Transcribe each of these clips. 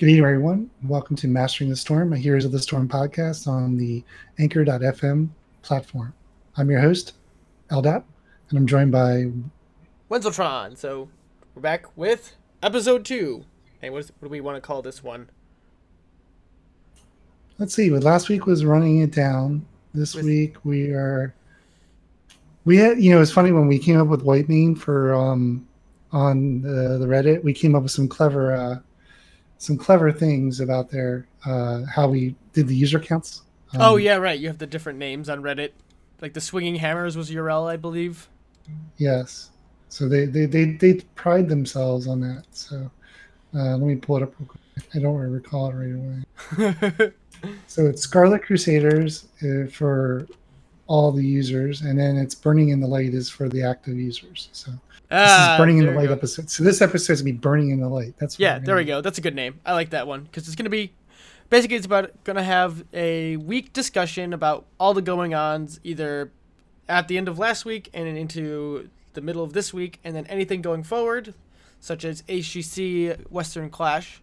Good evening, everyone. Welcome to Mastering the Storm, a Heroes of the Storm podcast on the Anchor.fm platform. I'm your host, LDAP, and I'm joined by Wenzeltron. So we're back with episode two. Hey, what, is, what do we want to call this one? Let's see. What last week was running it down. This With- week we are. We had, you know, it's funny when we came up with Whitemane for um on the, the Reddit. We came up with some clever, uh some clever things about their uh how we did the user counts. Um, oh yeah, right. You have the different names on Reddit. Like the Swinging Hammers was URL, I believe. Yes. So they they they, they pride themselves on that. So uh, let me pull it up real quick. I don't recall it right away. So it's Scarlet Crusaders uh, for all the users, and then it's Burning in the Light is for the active users. So this ah, is Burning in the Light go. episode. So this episode is gonna be Burning in the Light. That's what Yeah, there we go. That's a good name. I like that one because it's gonna be basically it's about gonna have a week discussion about all the going ons either at the end of last week and into the middle of this week, and then anything going forward, such as HGC Western Clash.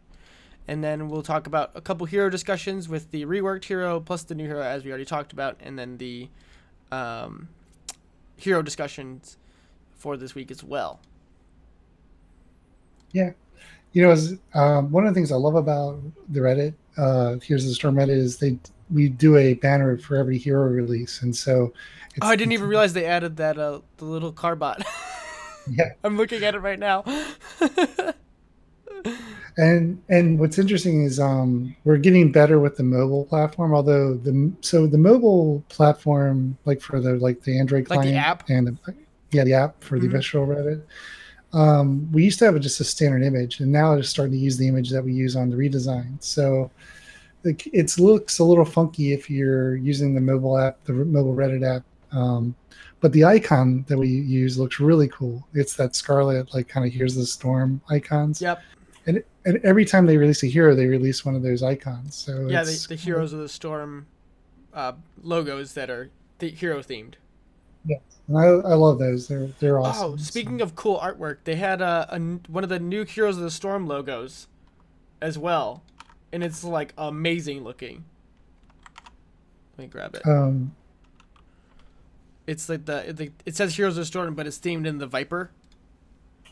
And then we'll talk about a couple hero discussions with the reworked hero plus the new hero, as we already talked about, and then the um, hero discussions for this week as well. Yeah, you know, as, um, one of the things I love about the Reddit, uh, here's the Storm Reddit, is they we do a banner for every hero release, and so it's, Oh, I didn't it's- even realize they added that uh, the little car bot. Yeah, I'm looking at it right now. and and what's interesting is um we're getting better with the mobile platform although the so the mobile platform like for the like the android Like the client app? and the, yeah the app for the visual reddit um we used to have just a standard image and now it's starting to use the image that we use on the redesign so like it looks a little funky if you're using the mobile app the mobile reddit app um but the icon that we use looks really cool it's that scarlet like kind of here's the storm icons yep. and and every time they release a hero, they release one of those icons. So Yeah, the, the Heroes of the Storm uh, logos that are the hero themed. And I, I love those. They're they're awesome. Oh, speaking of cool artwork, they had a, a n- one of the new Heroes of the Storm logos as well, and it's like amazing looking. Let me grab it. um, It's like the, the it says Heroes of the Storm, but it's themed in the Viper.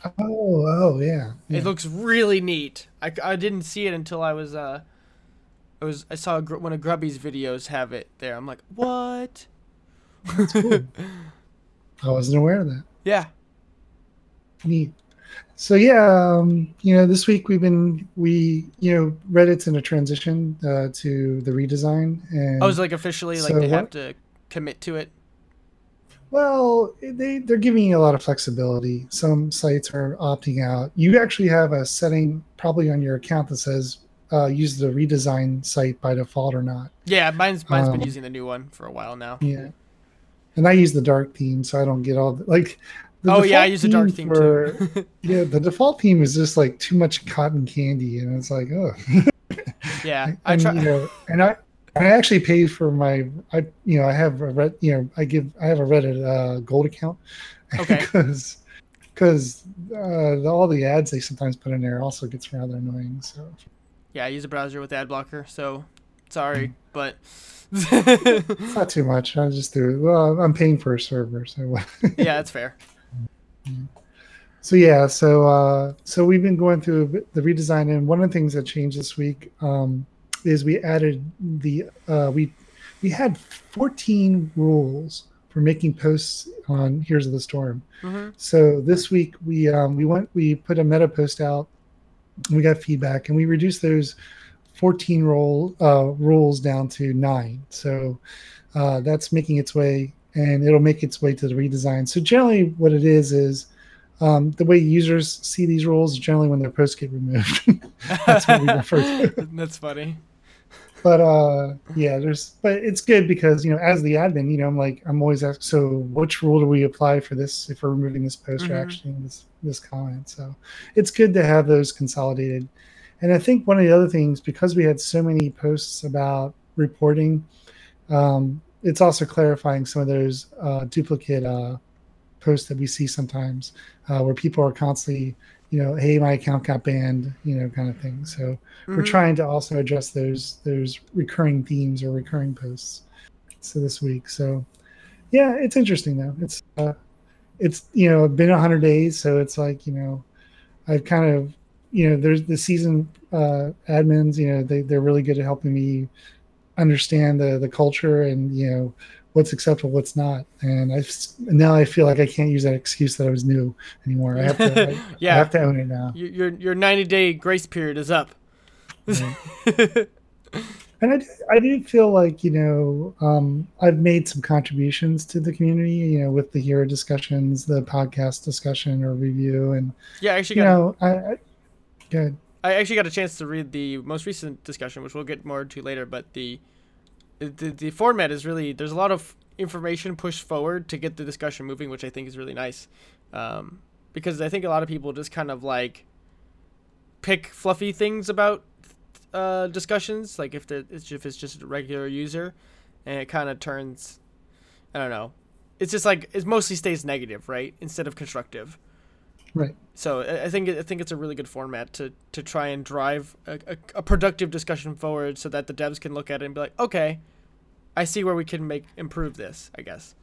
oh oh yeah, yeah. It looks really neat. I, I didn't see it until I was uh, I was I saw one of Grubby's videos have it there. I'm like, what? That's cool. I wasn't aware of that. Yeah. Neat. So yeah, um, you know, this week we've been we you know Reddit's in a transition uh, to the redesign, and I was like officially like So they have to commit to it. Well, they they're giving you a lot of flexibility. Some sites are opting out. You actually have a setting probably on your account that says uh, use the redesign site by default or not. Yeah, mine's mine's been Um, using the new one for a while now. Yeah, and I use the dark theme, so I don't get all the, like. The oh yeah, I use the dark theme for- too. Yeah, the default theme is just like too much cotton candy, and it's like, oh. yeah, I and, try. You know, and I I actually pay for my I you know I have a red you know I give I have a Reddit uh, gold account Okay. because because uh, the- all the ads they sometimes put in there also gets rather annoying. So Yeah, I use a browser with ad blocker, so sorry, but it's not too much. I just do. Well, I'm paying for a server, so yeah, it's fair. so yeah. So uh, so we've been going through the redesign, and one of the things that changed this week um, is we added the uh, we we had 14 rules for making posts on Heroes of the Storm. hmm So this week we um, we went we put a meta post out. We got feedback and we reduced those 14 roll uh, rules down to nine. So uh, that's making its way and it'll make its way to the redesign. So generally, what it is is um, the way users see these rules is generally when their posts get removed. That's what we refer to. That's funny. but uh yeah there's but it's good because you know as the admin you know i'm like i'm always asked so which rule do we apply for this if we're removing this post or Mhm. actually this this comment so it's good to have those consolidated and i think one of the other things because we had so many posts about reporting um it's also clarifying some of those uh duplicate uh posts that we see sometimes uh, where people are constantly you know, hey, my account got banned, you know, kind of thing. So mm-hmm. we're trying to also address those those recurring themes or recurring posts. So this week, so yeah, it's interesting though. It's uh, it's you know been hundred days, so it's like you know, I've kind of you know there's the season uh, admins, you know, they they're really good at helping me understand the the culture and you know what's acceptable, what's not. And I now I feel like I can't use that excuse that I was new anymore. I have to, I, yeah. I have to own it now. Your your ninety day grace period is up. and I I do feel like you know um, I've made some contributions to the community. You know, with the hero discussions, the podcast discussion or review, and yeah, actually, you know, I, I good. I actually got a chance to read the most recent discussion, which we'll get more to later. But the the, the format is really there's a lot of information pushed forward to get the discussion moving, which I think is really nice. Um, because I think a lot of people just kind of like pick fluffy things about uh, discussions, like if the if it's just a regular user, and it kind of turns, I don't know, it's just like it mostly stays negative, right, instead of constructive. Right. So I think I think it's a really good format to to try and drive a, a, a, productive discussion forward, so that the devs can look at it and be like, okay, I see where we can make improve this. I guess.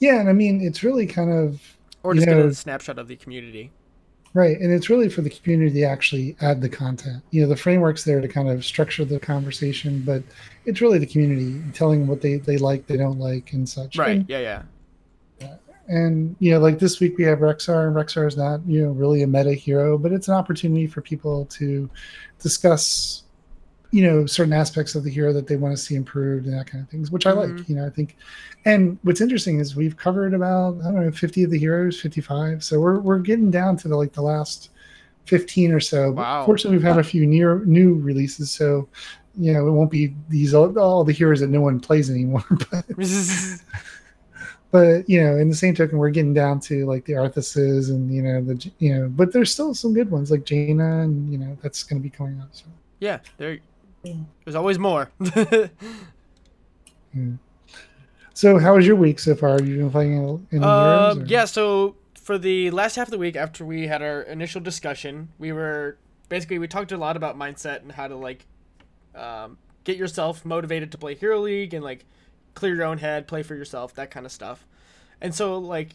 Yeah, and I mean it's really kind of or just know, get a snapshot of the community. Right, and it's really for the community to actually add the content. You know, the framework's there to kind of structure the conversation, but it's really the community telling what they they like, they don't like, and such. Right. And, yeah. Yeah and you know like this week we have Rexxar and Rexxar is not you know really a meta hero but it's an opportunity for people to discuss you know certain aspects of the hero that they want to see improved and that kind of things which i mm-hmm. like you know i think and what's interesting is we've covered about i don't know 50 of the heroes 55 so we're, we're getting down to the like the last 15 or so wow. fortunately we've had a few near new releases so you know it won't be these all, all the heroes that no one plays anymore but but you know, in the same token, we're getting down to like the Arthases and you know the you know, but there's still some good ones like Jaina and you know that's going to be coming up. So yeah, there, there's always more. yeah. So how was your week so far? Have you been playing any uh, heroes? Yeah, so for the last half of the week, after we had our initial discussion, we were basically we talked a lot about mindset and how to like um, get yourself motivated to play Hero League and like clear your own head, play for yourself, that kind of stuff. And so like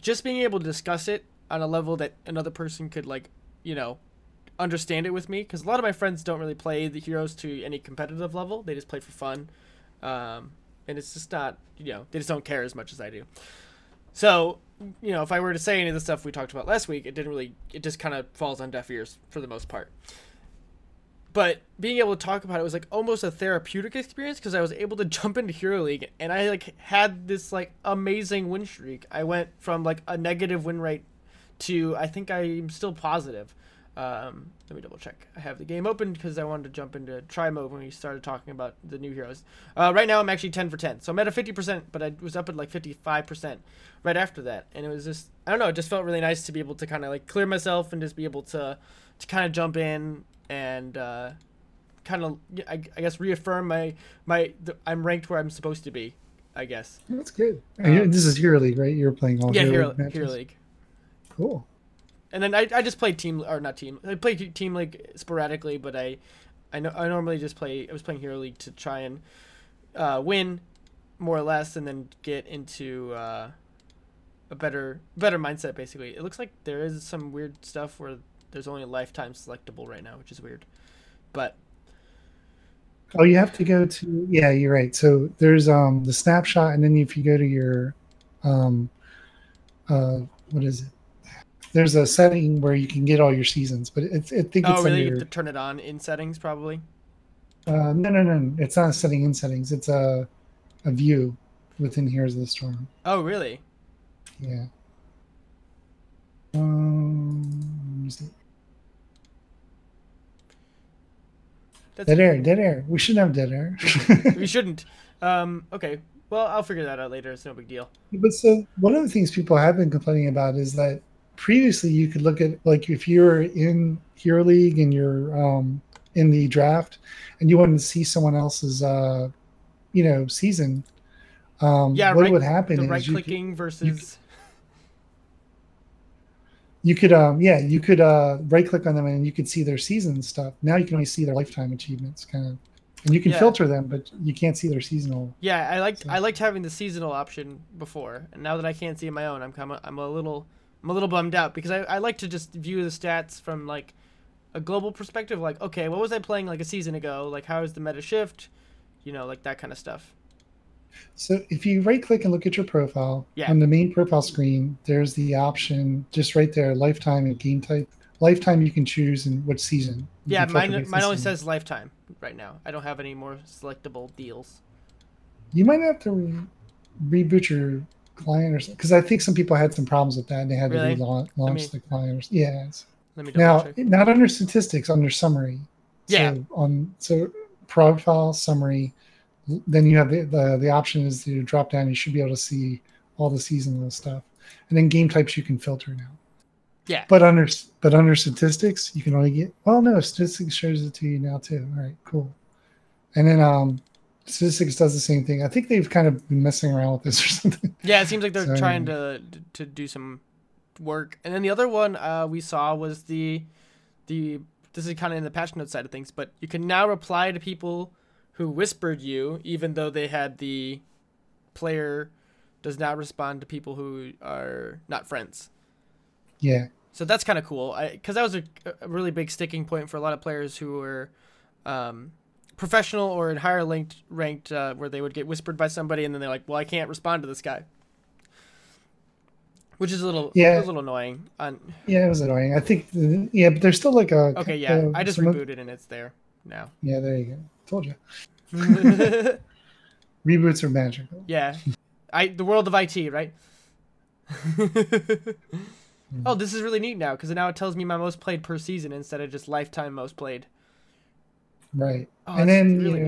just being able to discuss it on a level that another person could like, you know, understand it with me because a lot of my friends don't really play the heroes to any competitive level. They just play for fun. Um, and it's just not, you know, they just don't care as much as I do. So, you know, if I were to say any of the stuff we talked about last week, it didn't really, it just kind of falls on deaf ears for the most part but being able to talk about it was like almost a therapeutic experience because I was able to jump into Hero League and I like had this like amazing win streak. I went from like a negative win rate to I think I'm still positive. Um, let me double check. I have the game open because I wanted to jump into try mode when we started talking about the new heroes. Uh, right now I'm actually 10 for 10, so I'm at a 50%, but I was up at like 55% right after that, and it was just I don't know. It just felt really nice to be able to kind of like clear myself and just be able to to kind of jump in and uh, kind of I, I, guess reaffirm my my the, I'm ranked where I'm supposed to be. I guess that's good. Um, this is Hero League, right? You're playing all yeah Hero, Hero, Hero League. Cool. And then I, I just play team or not team. I play team league sporadically, but I I know I normally just play. I was playing Hero League to try and uh, win more or less, and then get into uh, a better better mindset. Basically, it looks like there is some weird stuff where there's only a lifetime selectable right now, which is weird. But oh, you have to go to yeah, you're right. So there's um the snapshot, and then if you go to your um uh what is it? There's a setting where you can get all your seasons, but it's I think oh it's really? You have to turn it on in settings probably. Uh, no, no, no. It's not a setting in settings. It's a a view within Heroes of the Storm. Oh, really? Yeah. Um, That's dead air, dead air. We shouldn't have dead air. we shouldn't. Um, okay. Well, I'll figure that out later. It's no big deal. But so one of the things people have been complaining about is that previously you could look at like if you're in Hero League and you're um, in the draft and you wanted to see someone else's uh, you know season. Um, yeah, what right, would happen? The right clicking versus. You could um yeah you could uh right click on them and you could see their season stuff now you can only see their lifetime achievements kind of and you can Yeah. filter them but you can't see their seasonal Yeah, I liked So- I liked having the seasonal option before, and now that I can't see my own, I'm kind of I'm a little I'm a little bummed out because I, I like to just view the stats from like a global perspective. Like, okay, what was I playing like a season ago? Like, how is the meta shift? You know, like that kind of stuff. So if you right click and look at your profile Yeah. on the main profile screen there's the option just right there lifetime and game type lifetime you can choose and what season You Yeah, mine mine only season. says lifetime right now. I don't have any more selectable deals. you might have to re- reboot your client or something because i think some people had some problems with that and they had Really? to relaunch launch mean- the client or, yeah Let me now check. not under statistics under summary Yeah. so on so profile summary then you have the, the the option is to drop down you should be able to see all the seasonal stuff. And then game types you can filter now. Yeah. but under but under statistics you can only get well no statistics shows it to you now too. All right cool. And then um statistics does the same thing. I think they've kind of been messing around with this or something. Yeah, it seems like they're So- trying to to do some work. And then the other one uh, we saw was the the this is kind of in the patch note side of things, but you can now reply to people who whispered you, even though they had the player does not respond to people who are not friends. yeah So that's kind of cool, because that was a, a really big sticking point for a lot of players who were um, professional or in higher ranked, ranked uh, where they would get whispered by somebody, and then they're like, "Well, I can't respond to this guy," which is a little, Yeah. a little annoying. On yeah it was annoying i think yeah but there's still like a okay, yeah, I just some of- rebooted and it's there now. yeah there you go told you reboots are magical yeah, I the world of IT, right? oh, this is really neat now because now it tells me my most played per season instead of just lifetime most played. right Oh, and then really you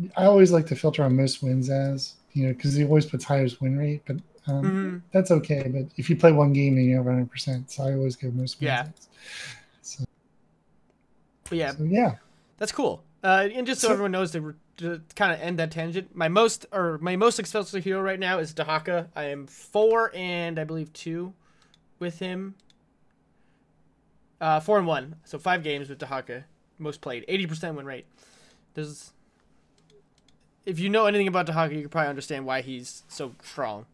know. I always like to filter on most wins as you know because he always puts highest win rate, but um, Mhm. that's okay. But if you play one game and you have 100, percent so I always go most wins. Yeah. So, yeah, so, yeah, That's cool. Uh, and just so, So- everyone knows, to, to kind of end that tangent, my most or my most successful hero right now is Dehaka. I am four and I believe two with him. Uh, four and one, so five games with Dehaka, most played, eighty percent win rate. There's, if you know anything about Dehaka, you can probably understand why he's so strong.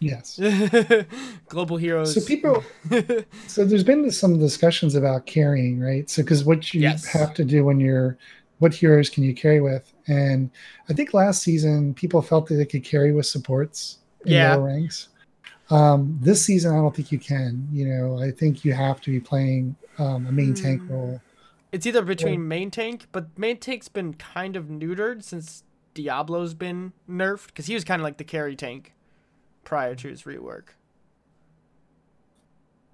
yes. Global heroes. So people, so there's been some discussions about carrying, right? So because what you Yes. have to do when you're, what heroes can you carry with? And I think last season people felt that they could carry with supports in Yeah. lower ranks. Um, this season, I don't think you can. You know, I think you have to be playing um, a main tank Hmm. role. It's either between main tank, but main tank's been kind of neutered since Diablo's been nerfed because he was kind of like the carry tank prior to his rework.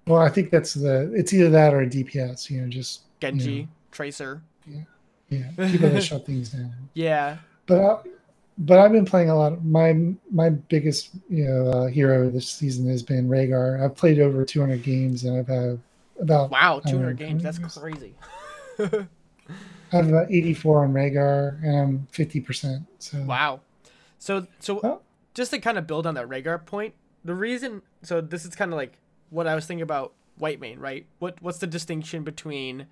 Well, I think that's the. It's either that or a DPS. You know, just Genji, Yeah. Tracer. yeah, people that shut things down. Yeah, But I, but I've been playing a lot. Of, my my biggest you know uh, hero this season has been Rehgar. I've played over 200 games and I've had about wow, 200 know, games. That's crazy. I have about 84 on Rehgar and I'm 50 percent. So Wow. So so Oh. just to kind of build on that Rehgar point, the reason so this is kind of like what I was thinking about Whitemane, right? What what's the distinction between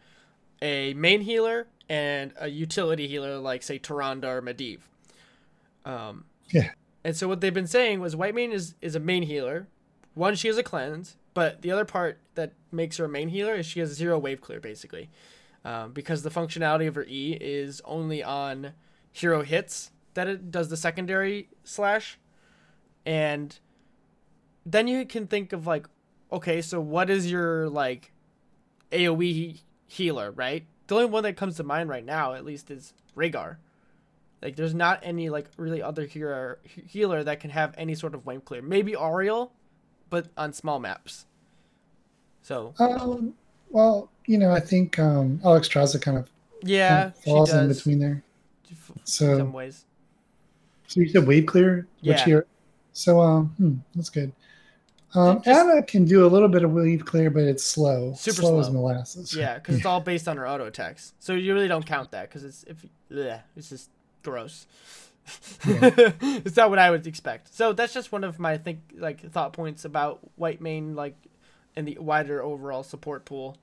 a main healer and a utility healer like say Tyrande or Medivh? Um Yeah. And so what they've been saying was Whitemane is is a main healer. One, she has a cleanse, but the other part that makes her a main healer is she has zero wave clear basically. Um, because the functionality of her E is only on hero hits that it does the secondary slash. And then you can think of like, okay, so what is your like AoE healer, right? The only one that comes to mind right now, at least, is Rehgar. Like, there's not any like really other hero healer that can have any sort of wave clear. Maybe Auriel, but on small maps. So um, well, you know, I think um, Alex kind of yeah, she falls in between there. So some ways. so you said wave clear, which Yeah. here. So um, hmm, that's good. Um, Ana can do a little bit of wave clear, but it's slow. Super slow, slow. as molasses. Yeah, because it's all based on her auto attacks. So you really don't count that because it's if yeah, it's just gross. Yeah. it's not what I would expect. So that's just one of my think like thought points about Whitemane like and the wider overall support pool.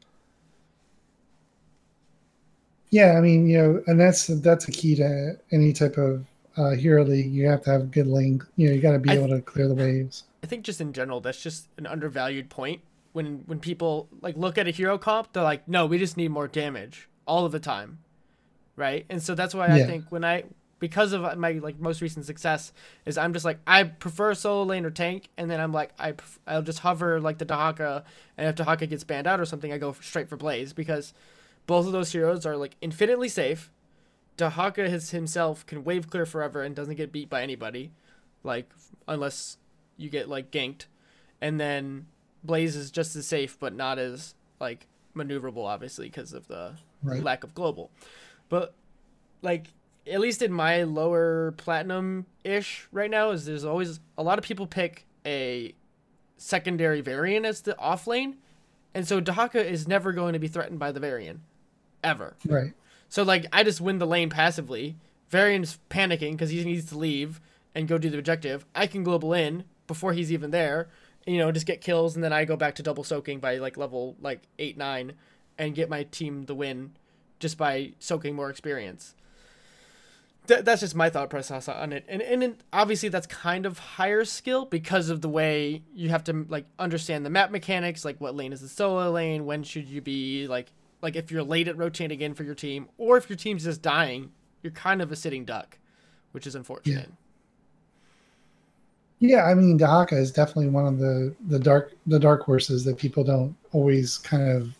Yeah, I mean, you know, and that's that's a key to any type of uh, hero league. You have to have good lane. You know, you got to be able to clear the waves. I think just in general, that's just an undervalued point. When when people like look at a hero comp, they're like, no, we just need more damage all of the time, right? And so that's why yeah. I think when I because of my like most recent success is I'm just like I prefer solo lane or tank, and then I'm like I I'll just hover like the Dehaka, and if Dehaka gets banned out or something, I go straight for Blaze because both of those heroes are like infinitely safe. Dehaka his himself can wave clear forever and doesn't get beat by anybody, like unless you get like ganked, and then Blaze is just as safe but not as like maneuverable, obviously because of the right. lack of global. But like at least in my lower platinum ish right now is there's always a lot of people pick a secondary Varian as the off lane, and so Dehaka is never going to be threatened by the Varian, ever. Right. So like I just win the lane passively. Varian's panicking because he needs to leave and go do the objective. I can global in before he's even there. You know, just get kills and then I go back to double soaking by like level like eight nine, and get my team the win, just by soaking more experience th- that's just my thought process on it. And and obviously that's kind of higher skill because of the way you have to like understand the map mechanics, like what lane is the solo lane, when should you be like like if you're late at rotating in for your team, or if your team's just dying, you're kind of a sitting duck, which is unfortunate. Yeah. Yeah, I mean, Dehaka is definitely one of the the dark the dark horses that people don't always kind of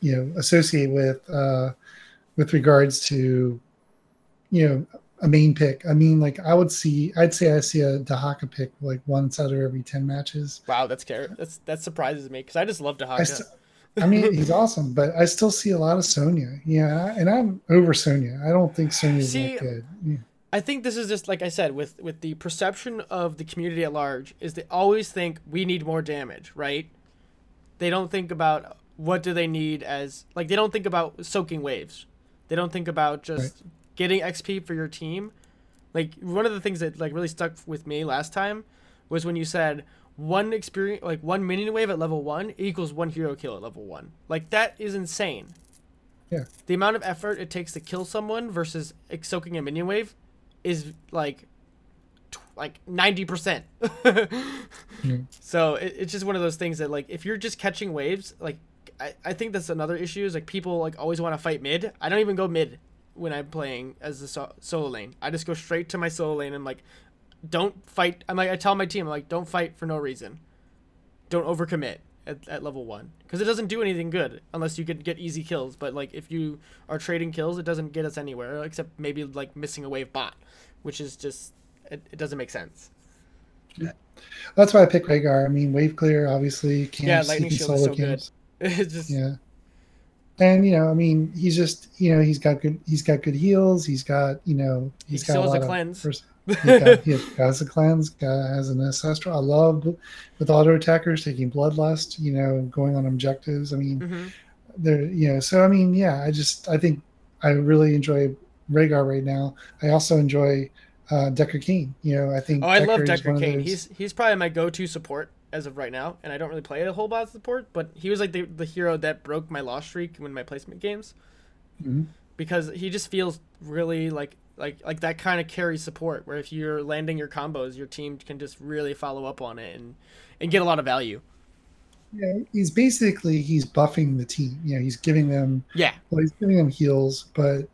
you know associate with uh, with regards to you know a main pick. I mean, like I would see, I'd say I see a Dehaka pick like once out of every ten matches. Wow, that's. That's that surprises me because I just love Dehaka. I, st- I mean, he's awesome, but I still see a lot of Sonya. Yeah, and I'm over Sonya. I don't think Sonya's see, that good. Yeah. I think this is just like I said with with the perception of the community at large is they always think we need more damage, right? They don't think about what do they need as like they don't think about soaking waves. They don't think about just right getting XP for your team. Like one of the things that like really stuck with me last time was when you said one experience like one minion wave at level one equals one hero kill at level one. Like that is insane. Yeah. The amount of effort it takes to kill someone versus soaking a minion wave is like like 90%. mm. So it, it's just one of those things that like if you're just catching waves, like I, I think that's another issue is like people like always want to fight mid. I don't even go mid when I'm playing as the so- solo lane. I just go straight to my solo lane and like, don't fight. I'm like, I tell my team, I'm like, don't fight for no reason. Don't overcommit at, at level one because it doesn't do anything good unless you could get easy kills. But like, if you are trading kills, it doesn't get us anywhere except maybe like missing a wave bot, which is just it, it doesn't make sense. Yeah. That's why I pick Rehgar. I mean, wave clear, obviously. Camps, yeah, lightning shield is so camps. good. it's just yeah and you know, I mean, he's just you know he's got good he's got good heals. He's got you know he's he got a lot a cleanse. Pers- has a cleanse. Got, has an ancestral. I love with auto attackers taking bloodlust. You know, going on objectives. I mean, mm-hmm. there you know. So I mean, yeah, I just I think I really enjoy Rehgar right now. I also enjoy uh, Deckard Cain. You know, I think. Oh, I love Deckard Cain. He's he's probably my go-to support as of right now, and I don't really play a whole lot of support, but he was like the, the hero that broke my loss streak in my placement games. Mm-hmm. Because he just feels really like like like that kind of carry support where if you're landing your combos, your team can just really follow up on it and and get a lot of value. Yeah, he's basically he's buffing the team. You know, he's giving them yeah. Well, he's giving them heals, but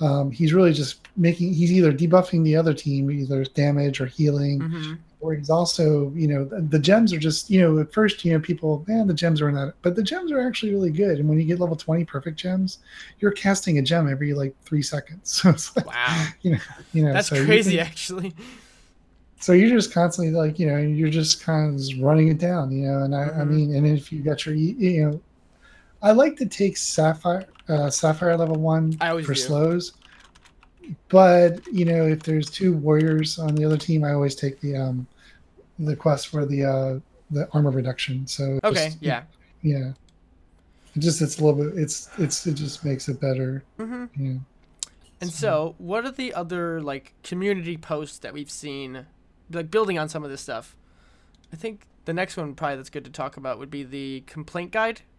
um, he's really just making he's either debuffing the other team, either damage or healing, mm-hmm or he's also, you know, the, the, gems are just, you know, at first, you know, people, man, the gems are not, but the gems are actually really good. And when you get level 20 perfect gems, you're casting a gem every like three seconds. So it's like, wow, you know, you know, that's so crazy can, actually. So you're just constantly like, you know, you're just kind of running it down, you know, and I, mm-hmm. I mean, and if you got your, you know, I like to take Sapphire, uh, Sapphire level one I always for do. slows but you know if there's two warriors on the other team i always take the um the quest for the uh the armor reduction. So okay, just, yeah, yeah. It just it's a little bit it's it's it just makes it better. Mm-hmm. Yeah. And so. so, what are the other like community posts that we've seen, like building on some of this stuff? I think the next one probably that's good to talk about would be the complaint guide.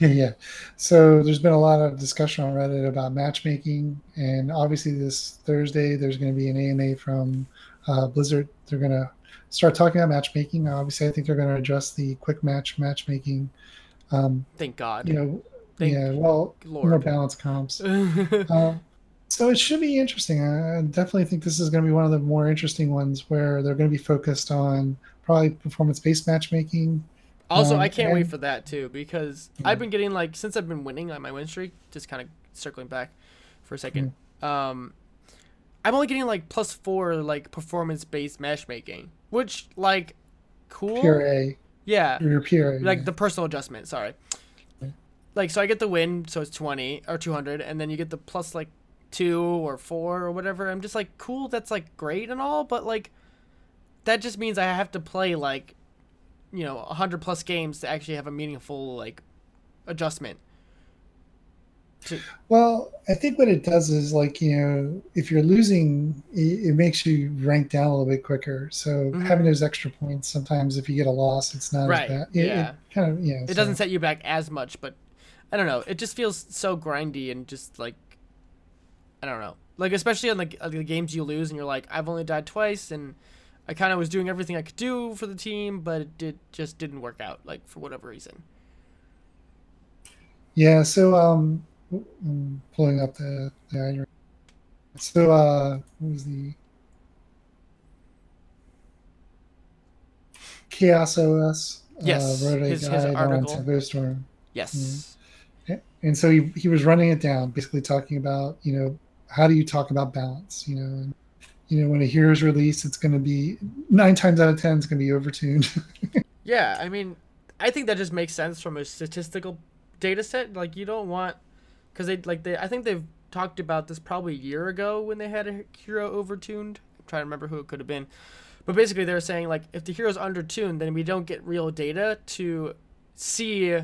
Yeah, yeah. So there's been a lot of discussion on Reddit about matchmaking, and obviously this Thursday there's going to be an AMA from uh, Blizzard. They're going to start talking about matchmaking. Obviously, I think they're going to address the quick match matchmaking. Um, Thank God. you know, Thank yeah. Well, Lord. more balanced comps. Uh, so it should be interesting. I definitely think this is going to be one of the more interesting ones where they're going to be focused on probably performance-based matchmaking. Also, Um, I can't wait for that too because Yeah. I've been getting like since I've been winning on my win streak. Just kind of circling back for a second. Um, I'm only getting like plus four like performance based matchmaking, which like cool. PRA, Yeah, your PRA, like yeah. the personal adjustment. Sorry. Yeah. Like so, I get the win, so it's twenty or two hundred, and then you get the plus like two or four or whatever. I'm just like cool. That's like great and all, but like that just means I have to play like you know hundred plus games to actually have a meaningful like adjustment. To, Well, I think what it does is like you know, if you're losing, it, it makes you rank down a little bit quicker. So Mhm. having those extra points, sometimes if you get a loss, it's not Right, as bad. It, yeah. it kind of yeah. it doesn't set you back as much, but I don't know. It just feels so grindy and just like I don't know. Like especially on the, on the games you lose and you're like, I've only died twice and I kind of was doing everything I could do for the team, but it did just didn't work out, like for whatever reason. Yeah. So um, I'm pulling up the the item. So uh, what was the Chaos OS? Yes, uh, wrote a his- his guide on article. Storm. Yes. and so he, he was running it down basically talking about you know how do you talk about balance you know and you know when a hero is released it's going to be nine times out of ten it's going to be overtuned Yeah, I mean, I think that just makes sense from a statistical data set. Like you don't want because they like they I think they've talked about this probably a year ago when they had a hero overtuned. I'm trying to remember who it could have been. But basically they're saying like if the hero's undertuned, then we don't get real data to see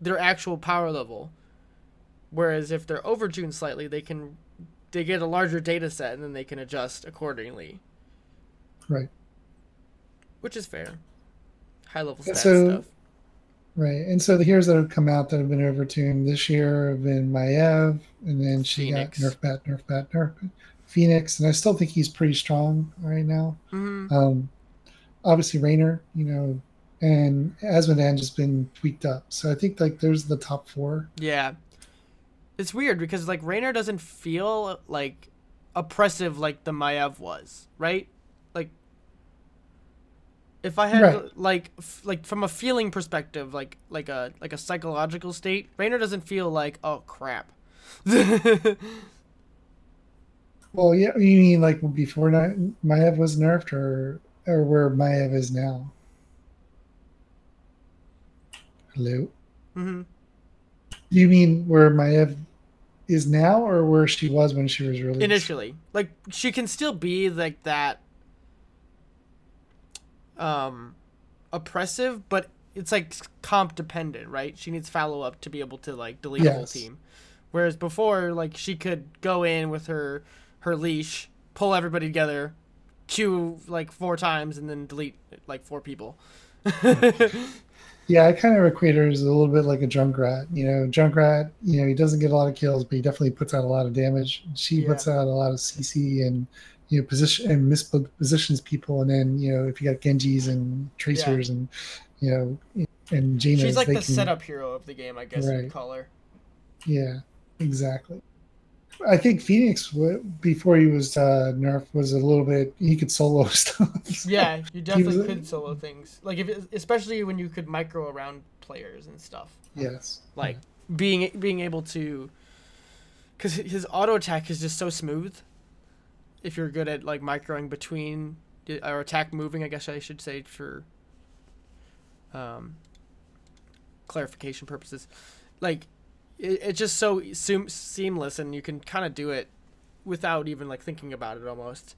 their actual power level. Whereas if they're overtuned slightly, they can they get a larger data set and then they can adjust accordingly. right Which is fair. High level so- stuff. Right and so the heroes that have come out that have been overtuned this year have been Maiev and then she Fenix. got nerf bat nerf bat nerf bat. Fenix and i still think he's pretty strong right now hmm um obviously Raynor, you know and Azmodan just been tweaked up so i think like there's the top four Yeah. It's weird because like Raynor doesn't feel like oppressive like the Maiev was, right? If I had Right. like f- like from a feeling perspective, like like a like a psychological state, Raynor doesn't feel like oh crap. Well, yeah, you mean like before Maiev was nerfed, or or where Maiev is now? Hello. hmm You mean where Maiev is now, or where she was when she was released? Initially, like she can still be like that um oppressive, but it's like comp dependent, right? She needs follow up to be able to like delete a whole team. Whereas before, like she could go in with her her leash, pull everybody together, Q like four times, and then delete like four people. Yeah, I kind of equate her as a little bit like a Junkrat. You know, Junkrat. You know, he doesn't get a lot of kills, but he definitely puts out a lot of damage. She Yeah. puts out a lot of CC and you know position and mispositions people, and then you know if you got Genjis and Tracers and you know and Jainas, She's like the can- setup hero of the game, I guess you'd Right. call her. Yeah, exactly. I think Fenix before he was uh, nerfed was a little bit. He could solo stuff. Yeah, you definitely was- could solo things. Like if, it- especially when you could micro around players and stuff. Yes. Like being being able to, because his auto attack is just so smooth. If you're good at like microing between or attack moving, I guess I should say for um, clarification purposes, like it, it's just so seam- seamless, and you can kind of do it without even like thinking about it almost.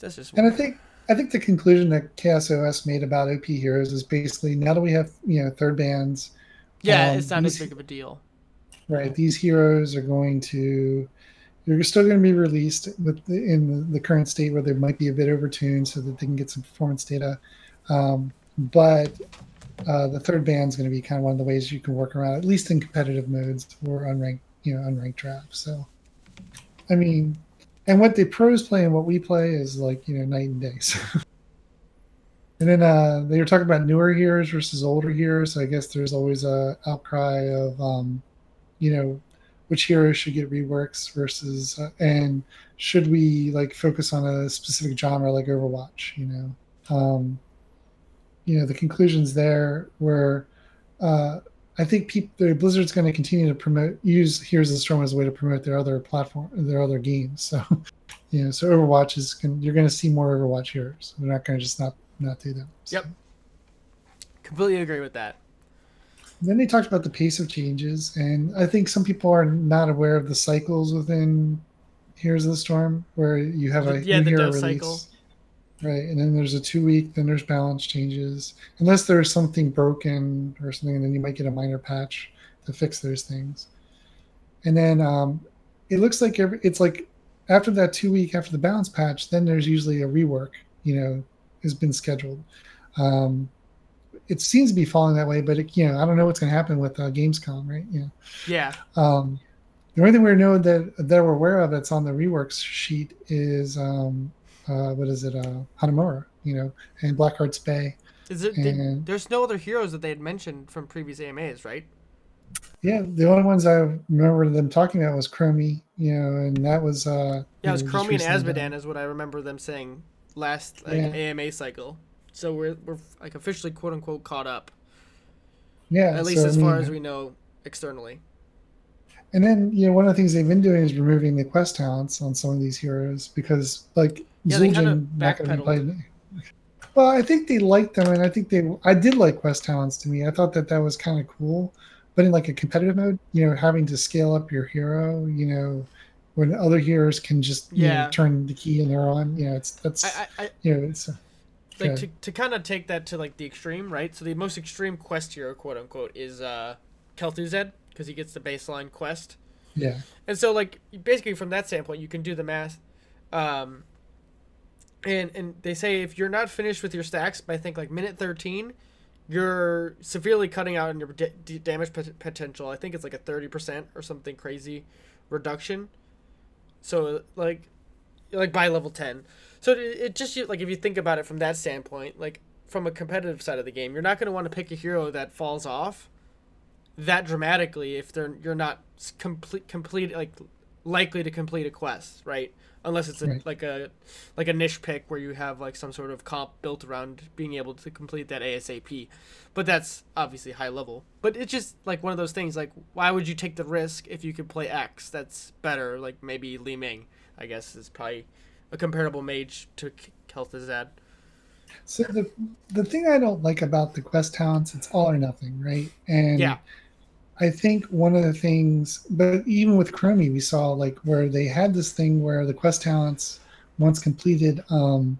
That's just And I think I think the conclusion that Chaos OS made about OP heroes is basically now that we have you know third bans, yeah, um, it's not as big of a deal. right? These heroes are going to they're still going to be released with the, in the, current state where they might be a bit overtuned so that they can get some performance data. Um, but uh, the third ban is going to be kind of one of the ways you can work around, at least in competitive modes or unranked, you know, unranked drafts. So, I mean, and what the pros play and what we play is like you know night and day. So. and then uh, they were talking about newer heroes versus older heroes. So I guess there's always a outcry of, um, you know, which heroes should get reworks versus, uh, and should we like focus on a specific genre like Overwatch? You know. Um, you know the conclusions there were uh, I think people, Blizzard's going to continue to promote use Heroes of the Storm as a way to promote their other platform, their other games. So, you know, so Overwatch is going you're going to see more Overwatch heroes. They're not going to just not not do them. So. Yep, completely agree with that. Then they talked about the pace of changes, and I think some people are not aware of the cycles within Heroes of the Storm, where you have a yeah, new hero release. Cycle Right, and then there's a two week, then there's balance changes. Unless there's something broken or something, and then you might get a minor patch to fix those things. And then um, it looks like every, it's like after that two week after the balance patch, then there's usually a rework. You know, has been scheduled. Um, it seems to be falling that way, but it, you know, I don't know what's going to happen with uh, Gamescom, right? Yeah. Yeah. Um, the only thing we know that that we're aware of that's on the reworks sheet is um, uh, what is it, uh, Hanamura, you know, and Blackheart's Bay. Is it? And, did, there's no other heroes that they had mentioned from previous AMAs, right? Yeah, the only ones I remember them talking about was Chromie, you know, and that was uh yeah, it was Chromie and Azmodan is what I remember them saying last like, yeah. AMA cycle. So we're we're like officially quote unquote caught up. Yeah, at least so, as I mean, far as we know externally. And then you know one of the things they've been doing is removing the quest talents on some of these heroes because like yeah, of not going to be played. Well, I think they liked them, and I think they. I did like quest talents to me. I thought that that was kind of cool, but in like a competitive mode, you know, having to scale up your hero, you know, when other heroes can just yeah. Know, turn the key and they're on. You know, it's that's I, I, you know it's. Like to, to kind of take that to like the extreme, right? So the most extreme quest hero, quote unquote, is uh Kel'Thuzad because he gets the baseline quest. Yeah. And so like basically from that standpoint, you can do the math. Um, and and they say if you're not finished with your stacks by I think like minute 13 you're severely cutting out on your d- damage potential i think it's like a 30% or something crazy reduction so like like by level 10 so it, it just like if you think about it from that standpoint like from a competitive side of the game you're not going to want to pick a hero that falls off that dramatically if they're you're not complete complete like likely to complete a quest right unless it's a, right. like a like a niche pick where you have like some sort of comp built around being able to complete that ASAP. But that's obviously high level. But it's just like one of those things like why would you take the risk if you could play X that's better like maybe Li Ming I guess is probably a comparable mage to Kel'Thuzad. So the the thing I don't like about the quest talents it's all or nothing, right? And yeah. I think one of the things, but even with Chromie, we saw like where they had this thing where the quest talents, once completed, um,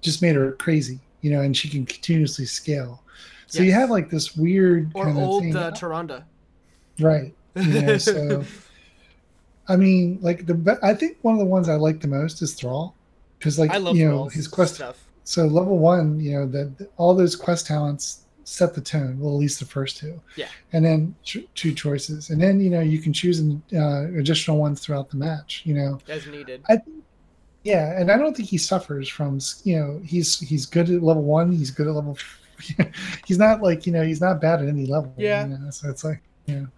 just made her crazy, you know, and she can continuously scale. So yes. you have like this weird or old uh, Tyrande, right? You know, so I mean, like the I think one of the ones I like the most is Thrall, because like you know his quest stuff. So level one, you know that all those quest talents set the tone. Well, at least the first two. Yeah. And then two choices, and then you know you can choose an, uh, additional ones throughout the match. You know, as needed. I, yeah, and I don't think he suffers from you know he's he's good at level one. He's good at level. he's not like you know he's not bad at any level. Yeah. You know? So it's like you know.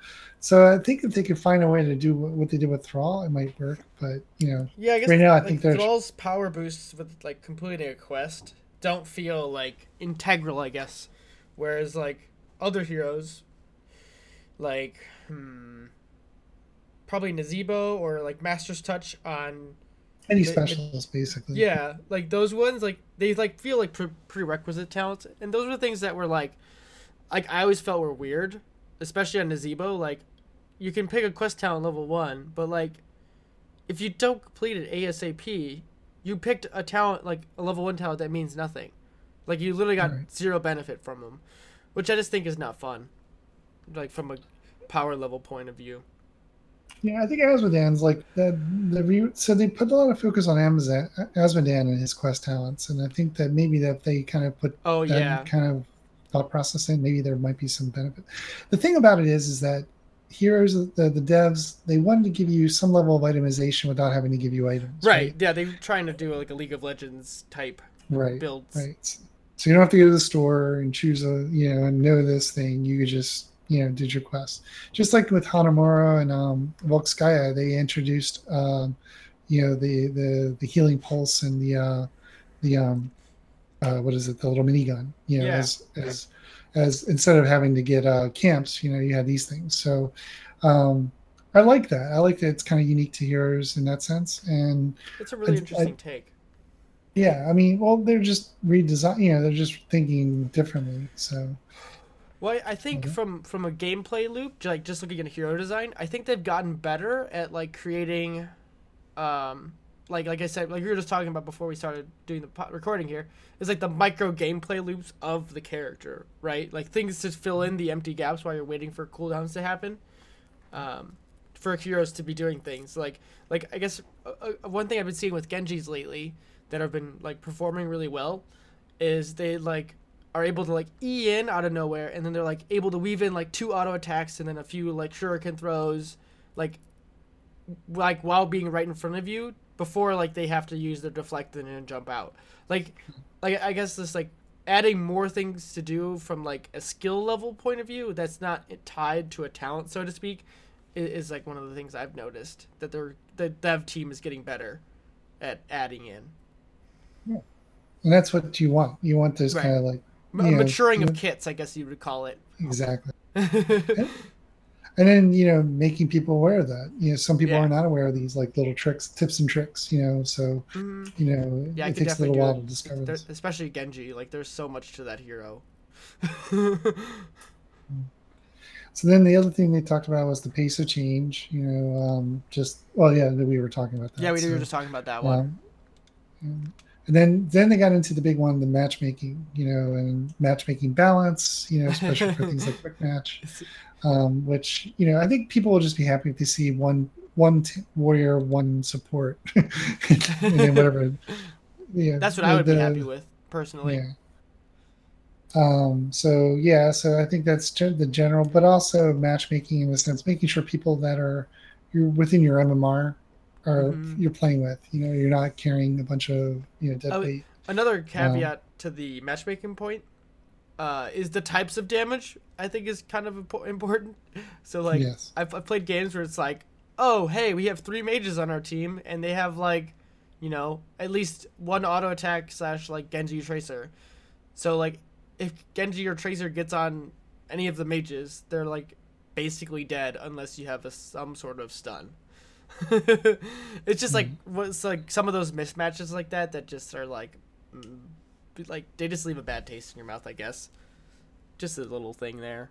So I think if they could find a way to do what they did with Thrall, it might work. But you know, yeah, I guess right now like, I think there's Thrall's power boosts with like completing a quest don't feel like integral. I guess Whereas like other heroes, like hmm, probably Nazeebo or like Master's Touch on any the, specials, basically. Yeah, like those ones, like they like feel like pre- prerequisite talents, and those were the things that were like, like I always felt were weird, especially on Nazeebo. Like, you can pick a quest talent level one, but like, if you don't complete it ASAP, you picked a talent like a level one talent that means nothing. Like you literally got right. zero benefit from them, which I just think is not fun. Like from a power level point of view. Yeah, I think Azmodan's like the the re- so they put a lot of focus on Amazon Azmodan and his quest talents, and I think that maybe that they kind of put oh that yeah kind of thought process in, maybe there might be some benefit. The thing about it is, is that heroes the, the devs they wanted to give you some level of itemization without having to give you items. right, Right. yeah they're trying to do like a League of Legends type Right. builds Right. So you don't have to go to the store and choose a you know and know this thing. You could just you know did your quest. Just like with Hanamura and um, Volskaya, they introduced um, you know the the the healing pulse and the uh, the um, uh, what is it the little minigun. You know Yeah. as as as instead of having to get uh, camps, you know you had these things. So. Um, I like that. I like that it's kind of unique to heroes in that sense, and it's a really I- interesting take yeah, I mean, well, they're just redesign. You know, they're just thinking differently. So Well, I- I think Mhm. from from a gameplay loop, like just looking at a hero design, I think they've gotten better at like creating, um, like like I said, like we were just talking about before we started doing the po- recording here, is like the micro gameplay loops of the character, right? Like things to fill in the empty gaps while you're waiting for cooldowns to happen, um, for heroes to be doing things like like I guess uh, uh, one thing I've been seeing with Genjis lately that have been like performing really well, is they like are able to like e in out of nowhere and then they're like able to weave in like two auto attacks and then a few like shuriken throws like like while being right in front of you before like they have to use their deflect and then jump out like like i guess this like adding more things to do from like a skill level point of view that's not tied to a talent so to speak is, is like one of the things i've noticed that their the dev team is getting better at adding in Yeah. and that's what you want. You want those Right. kind of like M- maturing of kits i guess you would call it exactly, and then you know making people aware of that. You know, some people Yeah. are not aware of these like little tricks, tips and tricks. You know, so Mhm. you know Yeah, it takes a little while it. to discover There, especially Genji. Like, there's so much to that hero. So then the other thing they talked about was the pace of change. You know, um, just well, yeah, we were talking about that. yeah, we so, were just talking about that one. Um, and- and then then they got into the big one, the matchmaking, you know, and matchmaking balance, you know, especially for things like quick match, um, which you know I think people will just be happy if they see one one t- warrior, one support, and then whatever. Yeah, That's what the- I would be the- happy with personally. Yeah. Um, so yeah, so I think that's the general, but also matchmaking in the sense making sure people that are you're within your MMR are Mhm. you're playing with. You know, you're not carrying a bunch of you know dead Oh. Another caveat to the matchmaking point uh, is the types of damage. I think is kind of important. So like, yes. I've, I've played games where it's like, oh hey, we have three mages on our team, and they have like, you know, at least one auto attack slash like Genji Tracer. So like, if Genji or Tracer gets on any of the mages, they're like basically dead unless you have a, some sort of stun. it's just like what's like some of those mismatches like that that just are like, mm, like they just leave a bad taste in your mouth, I guess. Just a little thing there.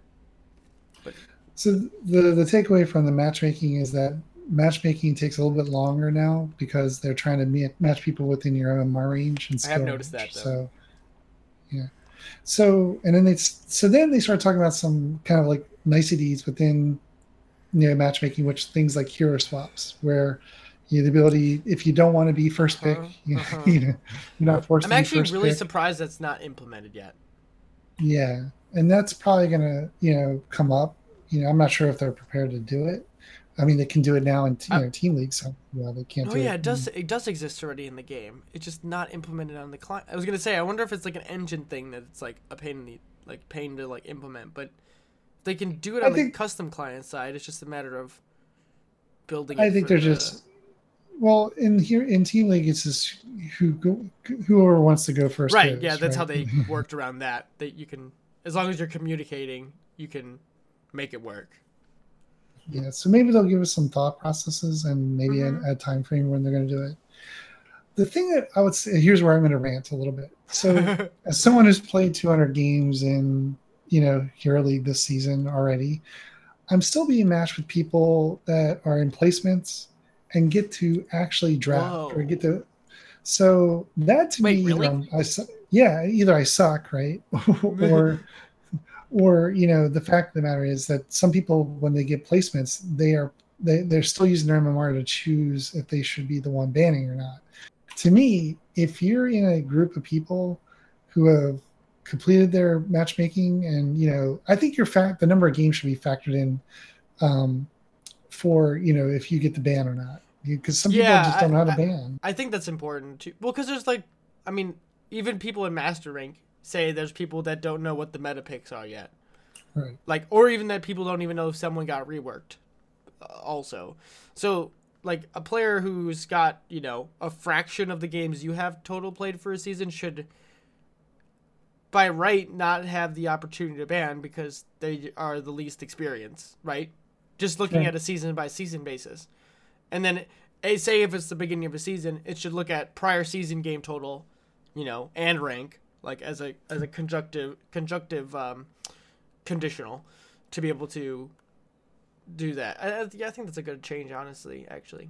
So the the takeaway from the matchmaking is that matchmaking takes a little bit longer now because they're trying to ma- match people within your MMR range and I have skill noticed that, though. So yeah. So and then they so then they start talking about some kind of like niceties within you know matchmaking, which things like hero swaps, where you the ability if you don't want to be first pick, Uh-huh, you, know, uh-huh. you know, you're not forced I'm to be actually really pick. surprised that's not implemented yet. Yeah, and that's probably gonna you know come up. You know, I'm not sure if they're prepared to do it. I mean, they can do it now in you Uh, know, team leagues. So well, they can't. Oh do yeah, it. it does. It does exist already in the game. It's just not implemented on the client. I was gonna say, I wonder if it's like an engine thing that it's like a pain in the like pain to like implement, but they can do it I on the think- custom client side. It's just a matter of building. It I think they're the- just. Well, in here in team league, it's just who go, whoever wants to go first. right. goes, Yeah, that's how they worked around that. That you can, as long as you're communicating, you can make it work. Yeah, so maybe they'll give us some thought processes and maybe Mhm. a, a time frame when they're going to do it. The thing that I would say here's where I'm going to rant a little bit. So, as someone who's played 200 games in you know Hero League this season already, I'm still being matched with people that are in placements and get to actually draft or get to. So that to Wait, me, really? I'm- I yeah, either I suck, right, or or you know the fact of the matter is that some people when they get placements they are they, they're still using their MMR to choose if they should be the one banning or not. To me, if you're in a group of people who have completed their matchmaking and you know i think your fact the number of games should be factored in um, for you know if you get the ban or not. Because some yeah, people just don't know how to I, ban. I think that's important too. Well because there's like i mean even people in master rank say there's people that don't know what the meta picks are yet. Right. Like or even that people don't even know if someone got reworked uh, also. So like a player who's got you know a fraction of the games you have total played for a season should by right not have the opportunity to ban because they are the least experienced, right? Just looking at a season by season basis. And then eh, say if it's the beginning of a season, it should look at prior season game total, you know, and rank like as a as a conjunctive conjunctive um, conditional to be able to do that. I, yeah, I think that's a good change, honestly. Actually.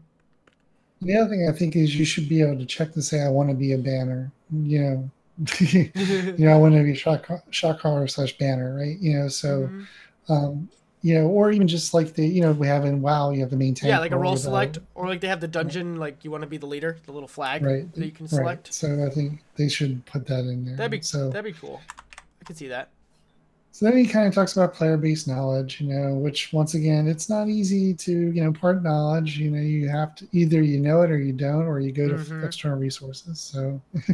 The other thing I think is you should be able to check to say I want to be a banner. You know, you know, I want to be shot shot caller slash banner, right? You know, so mm-hmm. um, you know, or even just like the you know we have in WoW, you have the main tank. Yeah, like a role select, or like they have the dungeon, like you want to be the leader, the little flag right. that you can select. Right. So I think they should put that in there. That'd be so that'd be cool. I could see that. So then he kind of talks about player-based knowledge, you know, which once again, it's not easy to, you know, part knowledge. You know, you have to either you know it or you don't, or you go to mm-hmm. external resources. So,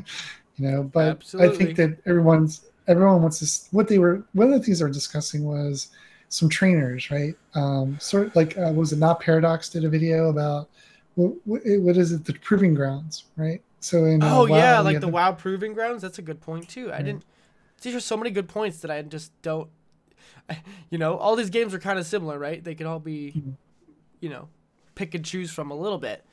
you know but Absolutely. i think that everyone's everyone wants to what they were one of the things they were discussing was some trainers right? Um sort of like uh, was it not paradox did a video about what, what is it the proving grounds right? So in uh, oh wow, yeah like the, the wow proving grounds that's a good point too. I didn't these are so many good points that i just don't you know all these games are kind of similar right? They can all be mm-hmm. you know pick and choose from a little bit.